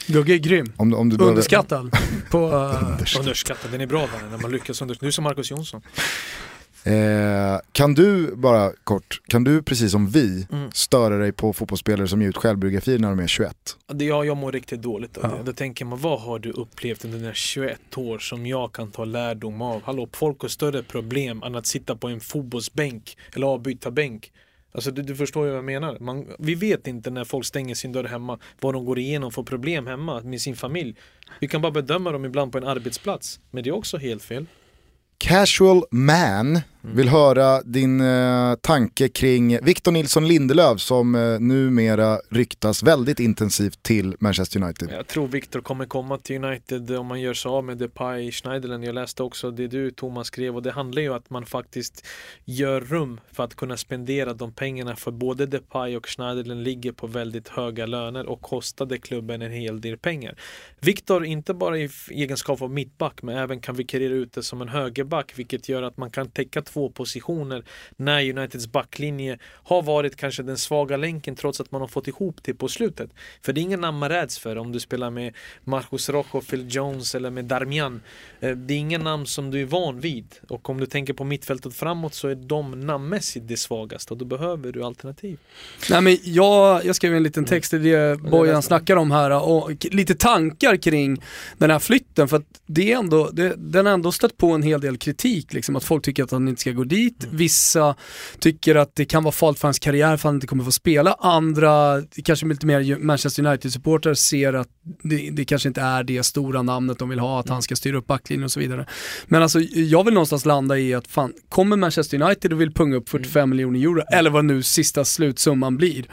Gugge är grym. Om, om du behöver- Underskattad. på, eh, Underskattad, den är bra den när man lyckas. Du är som Marcus Jonsson. Eh, kan du, bara kort, kan du precis som vi Mm. störa dig på fotbollsspelare som ger ut självbiografier när de är 21? Det, ja, jag mår riktigt dåligt av Ja. det. Då tänker man, vad har du upplevt under dina 21 år som jag kan ta lärdom av? Hallå, folk har större problem än att sitta på en fotbollsbänk eller avbytarbänk. Alltså du, du förstår ju vad jag menar. Man, vi vet inte när folk stänger sin dörr hemma vad de går igenom för problem hemma med sin familj. Vi kan bara bedöma dem ibland på en arbetsplats. Men det är också helt fel. Casual Man vill höra din eh, tanke kring Victor Nilsson Lindelöf som eh, numera ryktas väldigt intensivt till Manchester United. Jag tror Victor kommer komma till United om man gör sig av med Depay, Schneiderlin. Jag läste också det du Thomas skrev och det handlar ju om att man faktiskt gör rum för att kunna spendera de pengarna för både Depay och Schneiderlin ligger på väldigt höga löner och kostade klubben en hel del pengar. Victor, inte bara i egenskap av mittback men även kan vikariera ute som en högerback vilket gör att man kan täcka två positioner när Uniteds backlinje har varit kanske den svaga länken trots att man har fått ihop det på slutet. För det är ingen namn man räds för om du spelar med Marcus Rojo, Phil Jones eller med Darmian. Eh, Det är ingen namn som du är van vid. Och om du tänker på mittfältet framåt så är de namnmässigt det svagaste och då behöver du alternativ. Nej men jag, jag skrev en liten text i det Bojan snackar om här och lite tankar kring den här flytten för att det är ändå, det, den har ändå stött på en hel del kritik liksom att folk tycker att han inte ska gå dit. Vissa tycker att det kan vara farligt för hans karriär för att han inte kommer få spela. Andra, kanske lite mer Manchester United-supportrar ser att det, det kanske inte är det stora namnet de vill ha, att han ska styra upp backlinjen och så vidare. Men alltså jag vill någonstans landa i att fan, kommer Manchester United och vill punga upp 45 miljoner euro, eller vad nu sista slutsumman blir.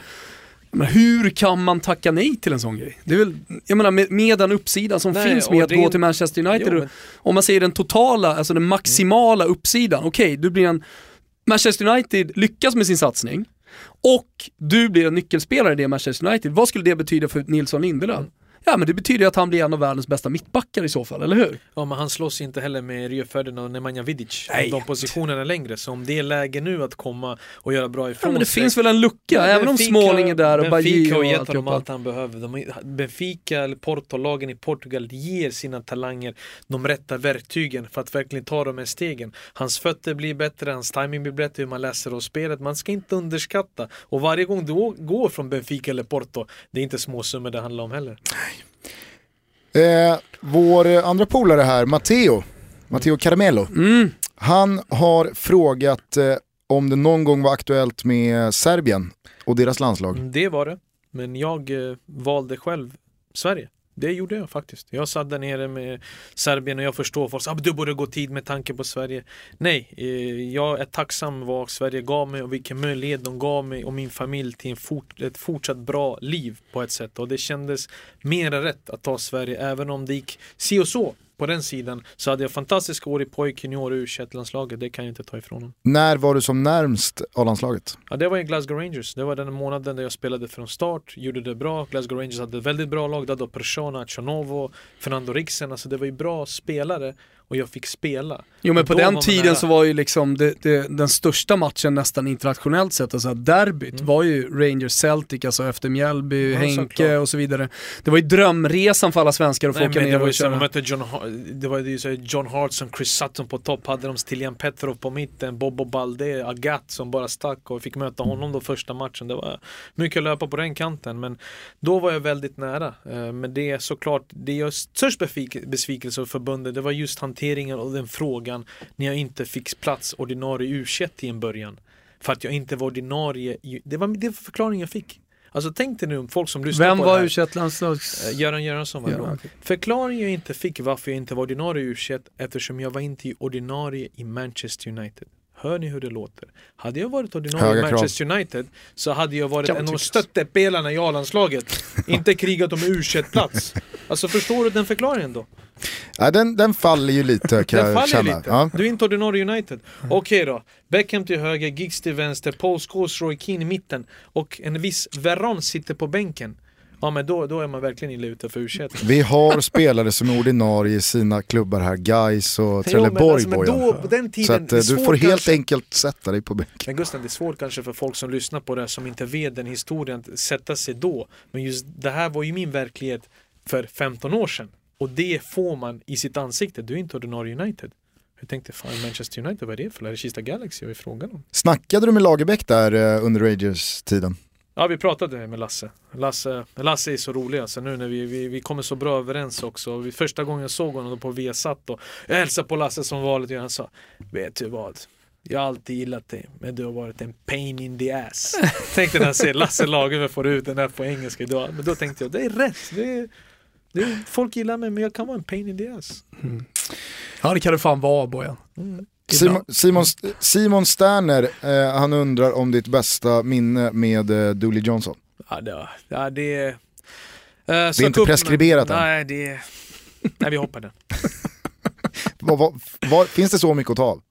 Men hur kan man tacka nej till en sån grej? Det är väl, jag menar med, med den uppsidan som Nej, finns med att det- gå till Manchester United, Jo, men- om man säger den totala, alltså den maximala uppsidan, okej du blir en, Manchester United lyckas med sin satsning och du blir en nyckelspelare i det Manchester United, vad skulle det betyda för Nilsson Lindelöf? Ja men det betyder ju att han blir en av världens bästa mittbackar i så fall, eller hur? Ja men han slåss inte heller med Rio Ferdinand och Nemanja Vidic. Nej. De positionerna längre. Så om det är läge nu att komma och göra bra Ja ifrån men det sig. finns väl en lucka, Ja, även om Småling är där och Benfica Bajy har och gett honom allt han behöver. De, Benfica eller Porto-lagen i Portugal ger sina talanger de rätta verktygen för att verkligen ta de här stegen. Hans fötter blir bättre, hans timing blir bättre, hur man läser av spelet. Man ska inte underskatta. Och varje gång du går från Benfica eller Porto, det är inte småsummor det handlar om heller. Eh, vår andra polare här, Matteo, Matteo Caramello, Mm. han har frågat eh, om det någon gång var aktuellt med Serbien och deras landslag. Det var det. Men jag eh, valde själv Sverige. Det gjorde jag faktiskt. Jag satt där nere med Serbien och jag förstår folk ah, du borde gå tid med tanke på Sverige. Nej, eh, jag är tacksam vad Sverige gav mig och vilken möjlighet de gav mig och min familj till en fort, ett fortsatt bra liv på ett sätt. Och det kändes mer rätt att ta Sverige även om det gick si och så på den sidan så hade jag fantastiska år i pojk, junior och u landslaget Det kan jag inte ta ifrån dem. När var du som närmst A-landslaget? Ja, det var i Glasgow Rangers. Det var den månaden där jag spelade från start, gjorde det bra. Glasgow Rangers hade ett väldigt bra lag. Dado Persona, Chonovo, Fernando Rixen. Alltså det var ju bra spelare och jag fick spela. Jo men Och på den tiden nära. så var ju liksom det, det, den största matchen nästan internationellt sett, alltså derbyt, Mm. var ju Rangers Celtic, alltså efter Mjällby, Ja, Henke såklart. och så vidare. Det var ju drömresan för alla svenskar att få åka ner och köra. mötte John, det var ju så John Hartson, Chris Sutton på topp, hade de Stilian Petrov på mitten, Bobo Balde, Agat som bara stack och fick möta honom då första matchen. Det var mycket att löpa på den kanten, men då var jag väldigt nära. Eh, Men det är såklart, det jag störst besvikelse för förbundet, det var just hanteringen och den frågan när jag inte fick plats ordinarie u i en början. För att jag inte var ordinarie, det var det var förklaringen jag fick. Alltså tänk dig nu om folk som lyssnar Vem på det var här. u 21 landslags... Eh, Göran Göransson var då. okej. Förklaringen jag inte fick varför jag inte var ordinarie u eftersom jag var inte ordinarie i Manchester United. Hör ni hur det låter? Hade jag varit ordinarie i krav. Manchester United så hade jag varit Kan en av de stöttepelarna i A-landslaget. inte krigat om u plats Alltså förstår du den förklaringen då? Ja, den, den faller ju lite kan Den jag faller känna. lite. Ja. Du är inte ordinarie United. Okej då. Beckham till höger, Giggs till vänster, Paul Scholes, Roy Keane i mitten och en viss Veron sitter på bänken. Ja men då, då är man verkligen illa ute för u Vi har spelare som är ordinarie i sina klubbar här, Gais och Jo, men Trelleborg alltså, men Bojan. då, på den Så tiden, att eh, du får helt kanske- enkelt sätta dig på bänken. Men Gustav, det är svårt kanske för folk som lyssnar på det här som inte vet den historien att sätta sig då. Men just det här var ju min verklighet för 15 år sedan. Och det får man i sitt ansikte. Du är inte ordinarie United. Jag tänkte fan Manchester United, vad är det för? Är det Kista Galaxy? Vad är frågan om? Snackade du med Lagerbäck där eh, under Rangers-tiden? Ja vi pratade med Lasse. Lasse, Lasse är så rolig alltså nu när vi, vi, vi kommer så bra överens också. Vi, första gången jag såg honom på Viasat och jag hälsade på Lasse som vanligt och han sa Vet du vad? Jag har alltid gillat dig, men du har varit en pain in the ass. tänkte när jag ser Lasse Lagerlöf får ut den där på engelska idag. Men då tänkte jag, det är rätt. Det är, det folk gillar mig, men jag kan vara en pain in the ass. Ja det kan det fan vara Bojan. Simon, Simon, Simon Sterner, eh, han undrar om ditt bästa minne med eh, Dooley Johnson. Ja, det, ja, det är... Det är inte preskriberat än. Nej, det. Nej, vi hoppar den. Var, var, var, finns det så mycket att ta av?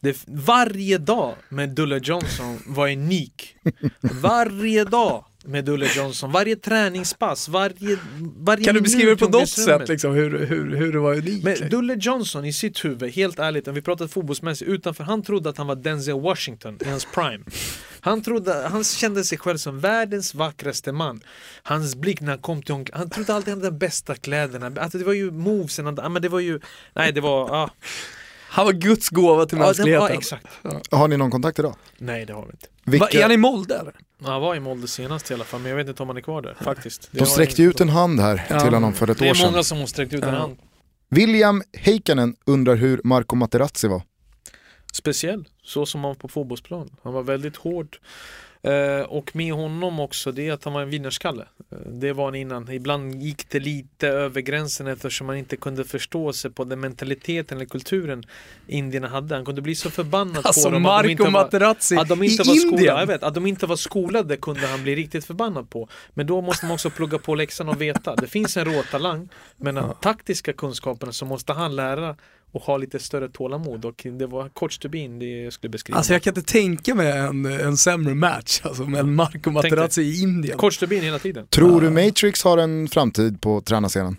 Det, varje dag med Dulle Johnson var unik. Varje dag med Dulle Johnson, varje träningspass, varje, varje Kan du beskriva det på något sätt liksom, hur, hur, hur det var unikt? Men Dulle Johnson i sitt huvud, helt ärligt, om vi pratar fotbollsmässigt utanför, han trodde att han var Denzel Washington i hans prime. Han, trodde, han kände sig själv som världens vackraste man. Hans blick när han kom till omk- han trodde alltid han hade de bästa kläderna. Alltså det var ju movesen, han- ja, men det var ju, nej det var, ah, Han var Guds gåva till ja, mänskligheten. var exakt. Har ni någon kontakt idag? Nej det har vi inte. Va, är han i Molde eller? Han var i Molde senast i alla fall, men jag vet inte om han är kvar där faktiskt. Det De sträckte ut en hand här Ja. till honom för ett Det år är sedan. många som har sträckt ut en hand. William Heiskanen undrar hur Marco Materazzi var. Speciell, så som han var på fotbollsplan. Han var väldigt hård. Eh, och med honom också, det är att han var en vinnarskalle. Eh, det var han innan. Ibland gick det lite över gränsen eftersom man inte kunde förstå sig på den mentaliteten eller kulturen indierna hade. Han kunde bli så förbannad Alltså på dem de inte Marco var, Materazzi att de inte i var Indien. skolade. Jag vet, att de inte var skolade kunde han bli riktigt förbannad på. Men då måste man också plugga på läxan och veta. Det finns en råtalang, men de taktiska kunskaperna så måste han lära och ha lite större tålamod och det var kort stubin det jag skulle beskriva. Alltså jag kan inte tänka mig en, en sämre match alltså, med Marco Materazzi i Indien. Kort stubin hela tiden. Tror du Matrix har en framtid på tränarsidan?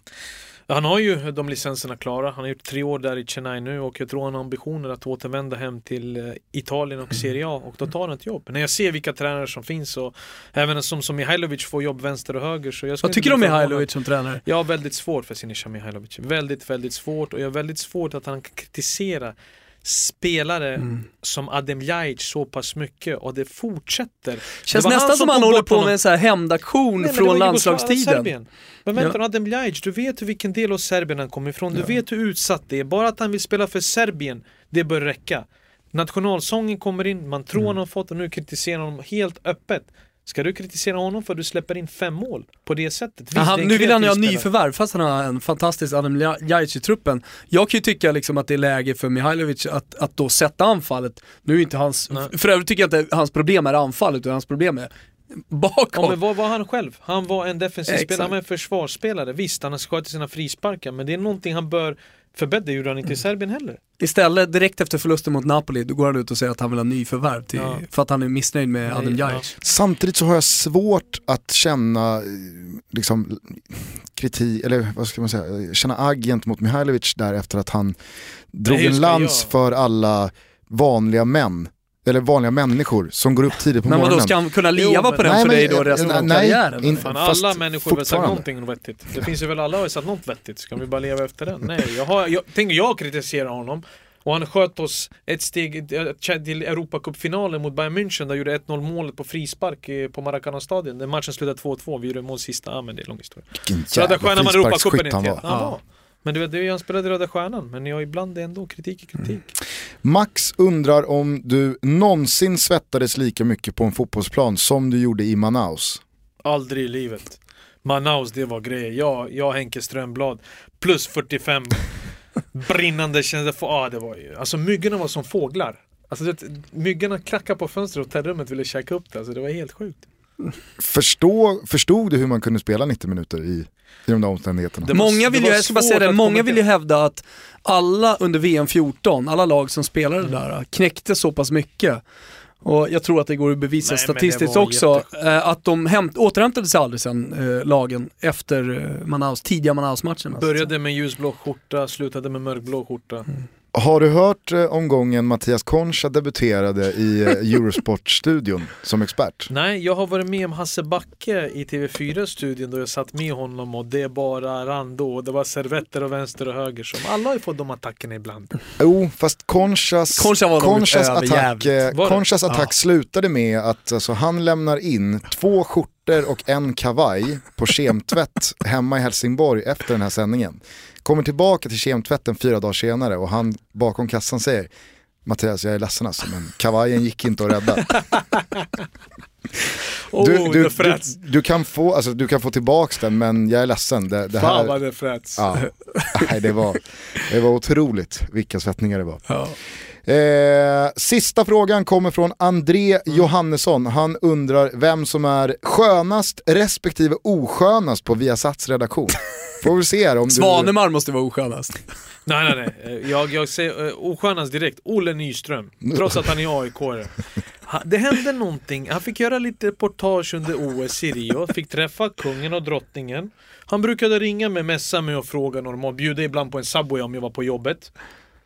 Han har ju de licenserna klara. Han har gjort tre år där i Chennai nu och jag tror han har ambitioner att återvända hem till eh, Italien och Serie A och då tar han ett jobb. När jag ser vilka tränare som finns och även som, som Mihailovic får jobb vänster och höger så jag Vad tycker du om. Mihailovic som tränare? Jag har väldigt svårt för Sinisa Mihailovic. Väldigt, väldigt svårt och jag har väldigt svårt att han kan kritisera spelare Mm. som Adem Ljajic så pass mycket och det fortsätter. Känns Det nästan som tog han håller på med en sån här hämndaktion Nej, från landslagstiden. Serbien. Men vänta Ja. Adem Ljajic, du vet vilken del av Serbien han kommer ifrån. Du vet hur utsatt det är. Bara att han vill spela för Serbien, det bör räcka. Nationalsången kommer in, man tror han har fått och nu kritiserar honom helt öppet. Ska du kritisera honom för att du släpper in fem mål på det sättet? Visst, Ja, det nu vill han ju ha nyförvärv fast han har en fantastisk Adam Ljajic i truppen. Jag kan ju tycka liksom att det är läge för Mihailovic att, att då sätta anfallet. Nu är inte hans, Nej. för övrigt tycker jag inte hans problem är anfallet utan hans problem är bakåt. Ja, men vad var han själv? Han var en defensiv spelare, han var en försvarsspelare. Visst, han har skjutit sina frisparkar, men det är någonting han bör förbättra. Det gjorde han Mm. inte i Serbien heller. Istället direkt efter förlusten mot Napoli, då går han ut och säger att han vill ha nyförvärv till, Ja. för att han är missnöjd med Adam Nej, Ljajic. Samtidigt så har jag svårt att känna eh, liksom, kritik, eller vad ska man säga, känna agg gentemot Mihailovic där efter att han drog hur en lans jag? för alla vanliga män, eller vanliga människor som går upp tidigt på Men morgonen. vadå, ska han kunna leva Jo, på men- den Nej, för men- dig då resten av nej, karriären? in- Fan, Fast alla människor har väl sagt någonting vettigt. Det finns ju väl alla har ju sagt något vettigt. Ska vi bara leva efter den? Nej, jag, har, jag tänker jag kritiserar honom. Och han sköt oss ett steg till Europacupfinalen mot Bayern München där gjorde 1-0 målet på frispark på Maracana-stadion. Den matchen slutade 2-2, vi gjorde mål sista, ja men det är lång historia. Vilken jävla frisparksskytt han 91. var. Han var. Men du vet, han spelade Röda Stjärnan, men jag ibland är ändå kritik i kritik. Max undrar om du någonsin svettades lika mycket på en fotbollsplan som du gjorde i Manaus. Aldrig i livet. Manaus, det var grejer. Jag, jag Henke Strömblad, plus 45 brinnande känslor. Ah, det var ju, alltså myggorna var som fåglar. Alltså det, myggorna klackade på fönstret och hotellrummet ville käka upp det. Alltså, det var helt sjukt. Förstå, förstod du hur man kunde spela 90 minuter i, i de där omständigheterna? Det många vill det ju, jag ska bara svårt säga det, många vill ju hävda att alla under VM 14, alla lag som spelade Mm. där, knäckte så pass mycket. Och jag tror att det går att bevisa Nej, statistiskt också, eh, att de hämt, återhämtade sig aldrig sen, eh, lagen, efter eh, Manaus, tidiga Manaus-matchen. alltså. Började med ljusblå skjorta, slutade med mörkblå skjorta. Har du hört eh, om gången Mattias Concha debuterade i eh, Eurosport-studion som expert? Nej, jag har varit med om Hasse Backe i TV4-studion då jag satt med honom och det bara rann då. Det var servetter och vänster och höger som alla har ju fått de attackerna ibland. Jo, fast Conchas, Concha Conchas attack, eh? Conchas attack slutade med att alltså, han lämnar in två skjortor och en kavaj på kemtvätt hemma i Helsingborg efter den här sändningen. Kommer tillbaka till kemtvätten fyra dagar senare och han bakom kassan säger Mattias jag är ledsen alltså men kavajen gick inte att rädda. Oh, Du, du, du, kan få, alltså, du kan få tillbaks den men jag är ledsen. Det, det Fan här, vad det fräts. ja, nej, det, var, det var otroligt vilka svettningar det var. Ja. Eh, sista frågan kommer från André Mm. Johannesson. Han undrar vem som är skönast respektive oskönast på Viasats redaktion. Får vi se här om du... Svanemar måste vara oskönast. Nej nej nej, Eh, jag, jag säger uh, oskönast direkt, Olle Nyström. Trots att han är aik Ha- Det hände någonting, han fick göra lite reportage under OS i Rio, fick träffa kungen och drottningen. Han brukade ringa mig, messa mig och fråga normalt, bjuda ibland på en Subway om jag var på jobbet.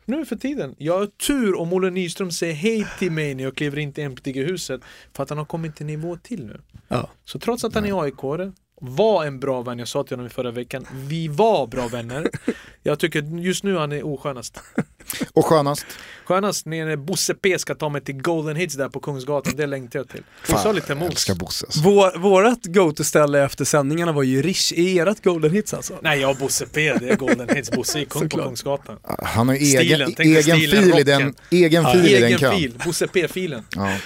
Nu för tiden, jag har tur om Olle Nyström säger hej till mig när jag kliver in till MPTG-huset för att han har kommit en nivå till nu. Ja. Så trots att han är aik var en bra vän, jag sa till honom i förra veckan, vi var bra vänner. Jag tycker just nu han är oskönast. Och skönast? Skönast när Bosse P ska ta mig till Golden Hits där på Kungsgatan, det längtar jag till. Hon sa lite mos. älskar Bosse. alltså. Vår, vårat go-to-ställe efter sändningarna var ju Rish, i ert Golden Hits alltså. Nej, jag och Bosse P, det är Golden Hits. Bosse är kung på. Kungsgatan. Han har egen, Stilen, egen stilen, fil i den, egen fil i den Egen kön. fil, Bosse P-filen. Ja.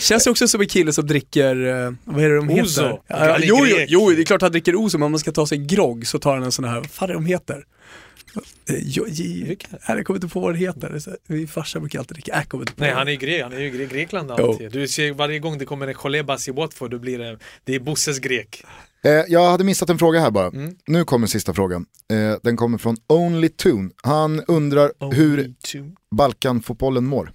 Känns ju också som en kille som dricker, eh, vad är det de heter? Ja, Gallig jo, jo, jo, det är klart han dricker Ouzo, men om man ska ta sig grogg så tar han en sån här, vad fan är de heter? Eh? Nej, jag kommer inte på vad det heter. Min farsa brukar alltid dricka, äh, jag kommer inte på Nej, han är ju grek, han är ju i Grekland alltid. Du ser varje gång det kommer en Cholebas i Watford, då blir det, det är Bosses grek. Eh, jag hade missat en fråga här bara. Mm. Nu kommer sista frågan. Eh, den kommer från Only Tune. Han undrar hur Only two. Balkanfotbollen mår.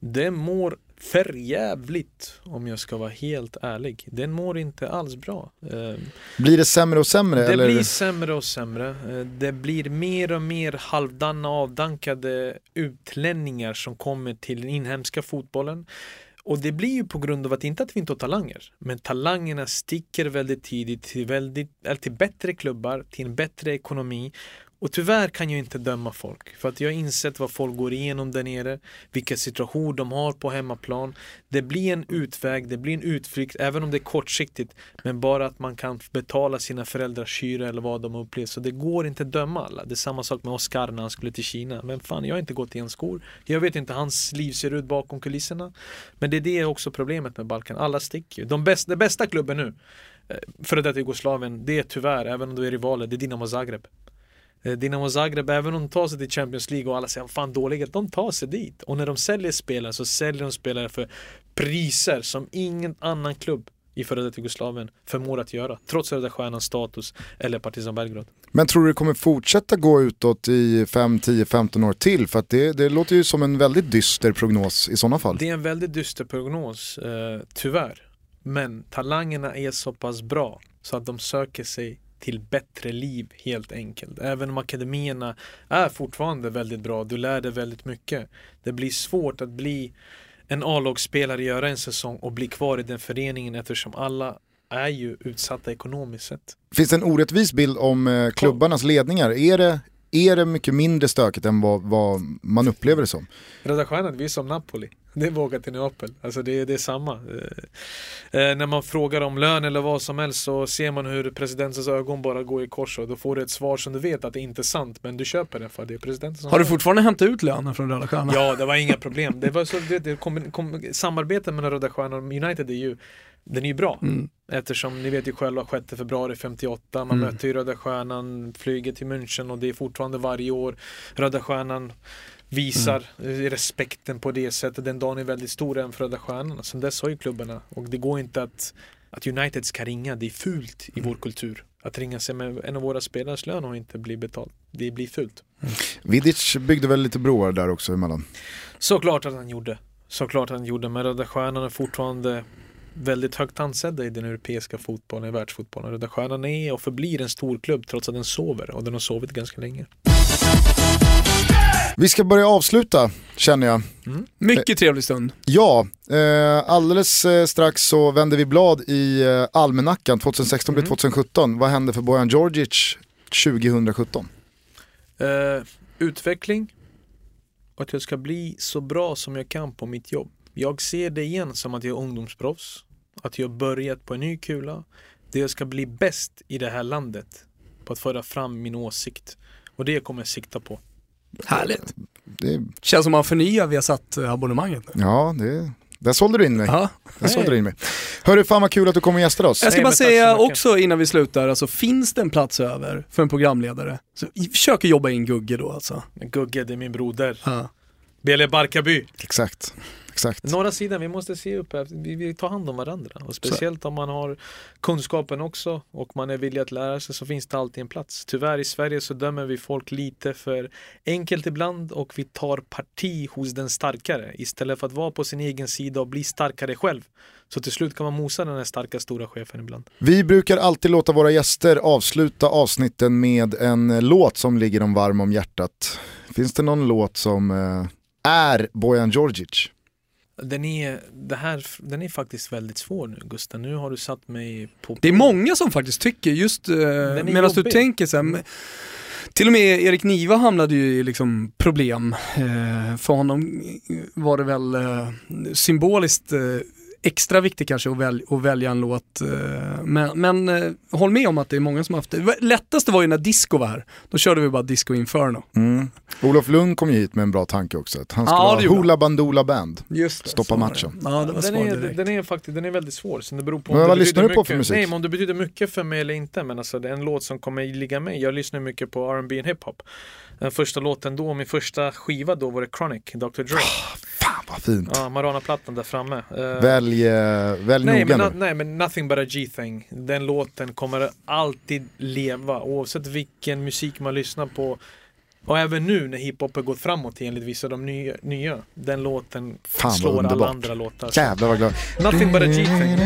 Det mår för jävligt om jag ska vara helt ärlig. Den mår inte alls bra. Eh, Blir det sämre och sämre? Det eller? blir sämre och sämre. Eh, Det blir mer och mer halvdana avdankade utlänningar som kommer till den inhemska fotbollen. Och det blir ju på grund av att inte att vi inte har talanger, men talangerna sticker väldigt tidigt till, väldigt, till bättre klubbar, till en bättre ekonomi. Och tyvärr kan jag inte döma folk, för att jag har insett vad folk går igenom där nere, vilka situationer de har på hemmaplan. Det blir en utväg, det blir en utflykt, även om det är kortsiktigt, men bara att man kan betala sina föräldrars hyra eller vad de har upplevt. Så det går inte att döma alla. Det är samma sak med Oscar när han skulle till Kina. Men fan, jag har inte gått i hans skor. Jag vet inte hur hans liv ser ut bakom kulisserna. Men det är det också problemet med Balkan. Alla sticker ju. De bästa, den bästa klubben nu, eh, före detta Jugoslavien, det är tyvärr, även om du är rivaler, det är Dinamo Zagreb. Eh, Dinamo Zagreb, även om de tar sig till Champions League och alla säger fan dåliga, de tar sig dit. Och när de säljer spelare så säljer de spelare för priser som ingen annan klubb i före detta Jugoslavien förmår att göra. Trots Röda Stjärnans status eller Partizan Belgrad. Men tror du det kommer fortsätta gå utåt i 5, 10, 15 år till? För att det, det låter ju som en väldigt dyster prognos i sådana fall. Det är en väldigt dyster prognos, eh, tyvärr. Men talangerna är så pass bra så att de söker sig till bättre liv helt enkelt. Även om akademierna är fortfarande väldigt bra, du lär dig väldigt mycket. Det blir svårt att bli en A-lagsspelare, göra en säsong och bli kvar i den föreningen eftersom alla är ju utsatta ekonomiskt sett. Finns det en orättvis bild om eh, klubbarnas ledningar? Är det, är det mycket mindre stökigt än vad, vad man upplever det som? Röda Stjärnan, vi är som Napoli. Det är våga till Neapel. Alltså det, det är samma. Eh, eh, när man frågar om lön eller vad som helst så ser man hur presidentens ögon bara går i kors och då får du ett svar som du vet att det inte är sant men du köper det för det är presidenten som Har du fortfarande hämtat ut lönen från Röda Stjärnan? Ja, det var inga problem. Det var så, det, det kom, kom, samarbetet mellan Röda Stjärnan och United är ju den är ju bra. Mm. Eftersom ni vet ju själva 6 februari 58, man Mm. mötte ju Röda Stjärnan, flyget till München och det är fortfarande varje år Röda Stjärnan visar Mm. eh, respekten på det sättet. Den dagen är väldigt stor även för Röda Stjärnan. Sen dess har ju klubbarna och det går inte att, att United ska ringa, det är fult i Mm. vår kultur. Att ringa sig med en av våra spelares lön och inte bli betalt, det blir fult. Vidic byggde väl lite broar där också emellan. Såklart att han gjorde. Såklart att han gjorde, men Röda Stjärnan är fortfarande väldigt högt ansedda i den europeiska fotbollen, i världsfotbollen. Röda Stjärnan är och förblir en stor klubb trots att den sover och den har sovit ganska länge. Vi ska börja avsluta känner jag. Mycket trevlig stund. Ja, eh, alldeles eh, strax så vänder vi blad i eh, almanackan. 2016 blir 2017. Vad händer för Bojan Djordjic 2017? Eh, utveckling och att jag ska bli så bra som jag kan på mitt jobb. Jag ser det igen som att jag är ungdomsproffs. Att jag börjat på en ny kula. Det jag ska bli bäst i det här landet. På att föra fram min åsikt. Och det kommer jag sikta på. Härligt. Det, Känns som man förnyar via satt abonnemanget. ja, det, där sålde du in mig. Ja. Där sålde du in mig. Hörru, fan vad kul att du kom och gästade oss. Jag ska bara säga också innan vi slutar, alltså finns det en plats över för en programledare, så försök att jobba in Gugge då alltså. Gugge, det är min broder. Ja. Bele Barkarby. Exakt. Exakt. Norra sidan, vi måste se upp. här. Vi, vi tar hand om varandra. Och speciellt om man har kunskapen också och man är villig att lära sig så finns det alltid en plats. Tyvärr i Sverige så dömer vi folk lite för enkelt ibland och vi tar parti hos den starkare istället för att vara på sin egen sida och bli starkare själv. Så till slut kan man mosa den här starka stora chefen ibland. Vi brukar alltid låta våra gäster avsluta avsnitten med en eh, låt som ligger dem varm om hjärtat. Finns det någon låt som eh, är Bojan Djordjic? Den är, det här, den är faktiskt väldigt svår nu Gustav. Nu har du satt mig på Det är många som faktiskt tycker, just är medan du tänker så här, till och med Erik Niva hamnade ju i liksom problem. Eh, för honom var det väl eh, symboliskt eh, extra viktigt kanske att, väl, att välja en låt. Eh, men men eh, håll med om att det är många som har haft det. Det lättaste var ju när Disco var här. Då körde vi bara Disco Inferno. Mm. Olof Lund kom ju hit med en bra tanke också. Att han skulle Ja, det ha Hoola Bandoola Band. Just Stoppa matchen. Ja, det var den, är, den är faktiskt den är väldigt svår, så det beror på Men om vad det lyssnar du på mycket. för musik? Nej, men om det betyder mycket för mig eller inte. Men alltså, det är en låt som kommer ligga mig. Jag lyssnar mycket på R&B och hiphop. Den första låten då, min första skiva då var det Chronic, Dr Dre. Fan vad fint. Ja, Marana-plattan där framme. Eh, Välj, eh, välj nej, noga men, nu. nej men Nothing But A G-Thing. Den låten kommer alltid leva oavsett vilken musik man lyssnar på. Och även nu när hiphop har gått framåt enligt vissa av de nya, nya den låten Fan, slår alla andra låtar. Jävlar vad glad. Nothing but a G-thing.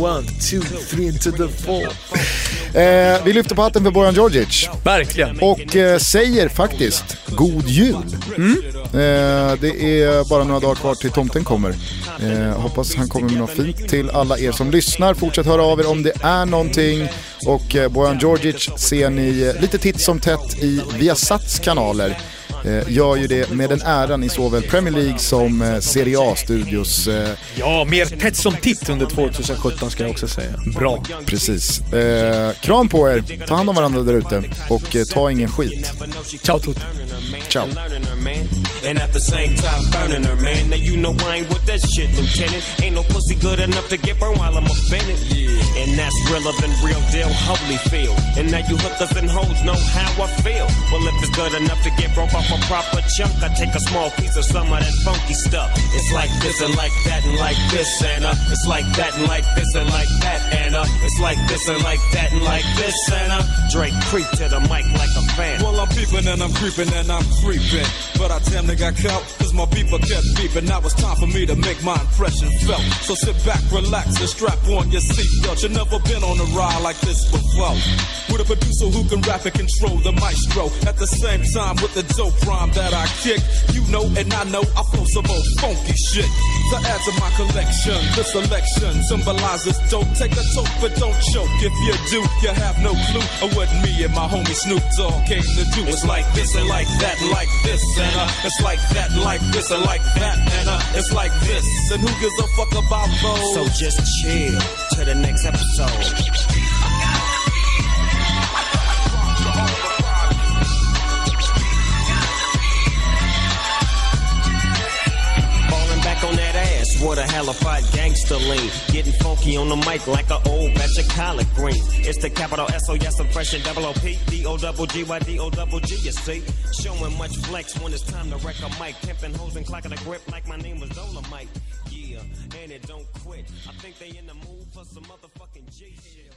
One, two, three to the four. Eh, vi lyfter på hatten för Bojan Djordjic. Verkligen. Och eh, säger faktiskt God Jul. Eh, det är bara några dagar kvar till tomten kommer. Eh, hoppas han kommer med något fint till alla er som lyssnar. Fortsätt höra av er om det är någonting. Och eh, Bojan Djordjic ser ni eh, lite titt som tätt i Viasats kanaler. Eh, gör ju det med den äran i såväl Premier League som eh, Serie A-studios. Eh, Ja, mer tätt som titt under 2017 ska jag också säga. Bra. precis. Kram på er, ta hand om varandra där ute och ta ingen skit. Ciao Tutti. Ciao. And at the same time, burning her, man. Now you know I ain't with that shit, Lieutenant. Ain't no pussy good enough to get burned while I'm offended. Yeah. And that's realer than real deal, Holyfield. And now you hookers and hoes know how I feel. Well, if it's good enough to get broke off a proper chunk, I take a small piece of some of that funky stuff. It's like this and like that and like this and uh, it's like that and like this and like that and uh, it's like this and like that and like this and uh, Drake creep to the mic like a fan. Well, I'm peeping and I'm creeping and I'm creeping. But I damn near got caught, cause my beeper kept beeping. Now it's time for me to make my impression felt. So sit back, relax, and strap on your seatbelt. You've never been on a ride like this before. With a producer who can rap and control the maestro. At the same time, with the dope rhyme that I kick. You know, and I know I flow some old funky shit. To add to my collection, this selection symbolizes dope. Take a toke, but don't choke. If you do, you have no clue of what me and my homie Snoop Dogg came to do. It's like this and like that like this and uh, it's like that and like this and like that and uh, it's like this. And who gives a fuck about those? So just chill to the next episode. What a hellified gangster lean. Getting funky on the mic like an old batch of collard. It's the capital S O yes, I'm fresh and double O P D O double G Y D O double G. You see, showing much flex when it's time to wreck a mic. Pimping hoes and clocking a grip like my name was Dolomite. Yeah, and it don't quit. I think they in the mood for some motherfucking G shit.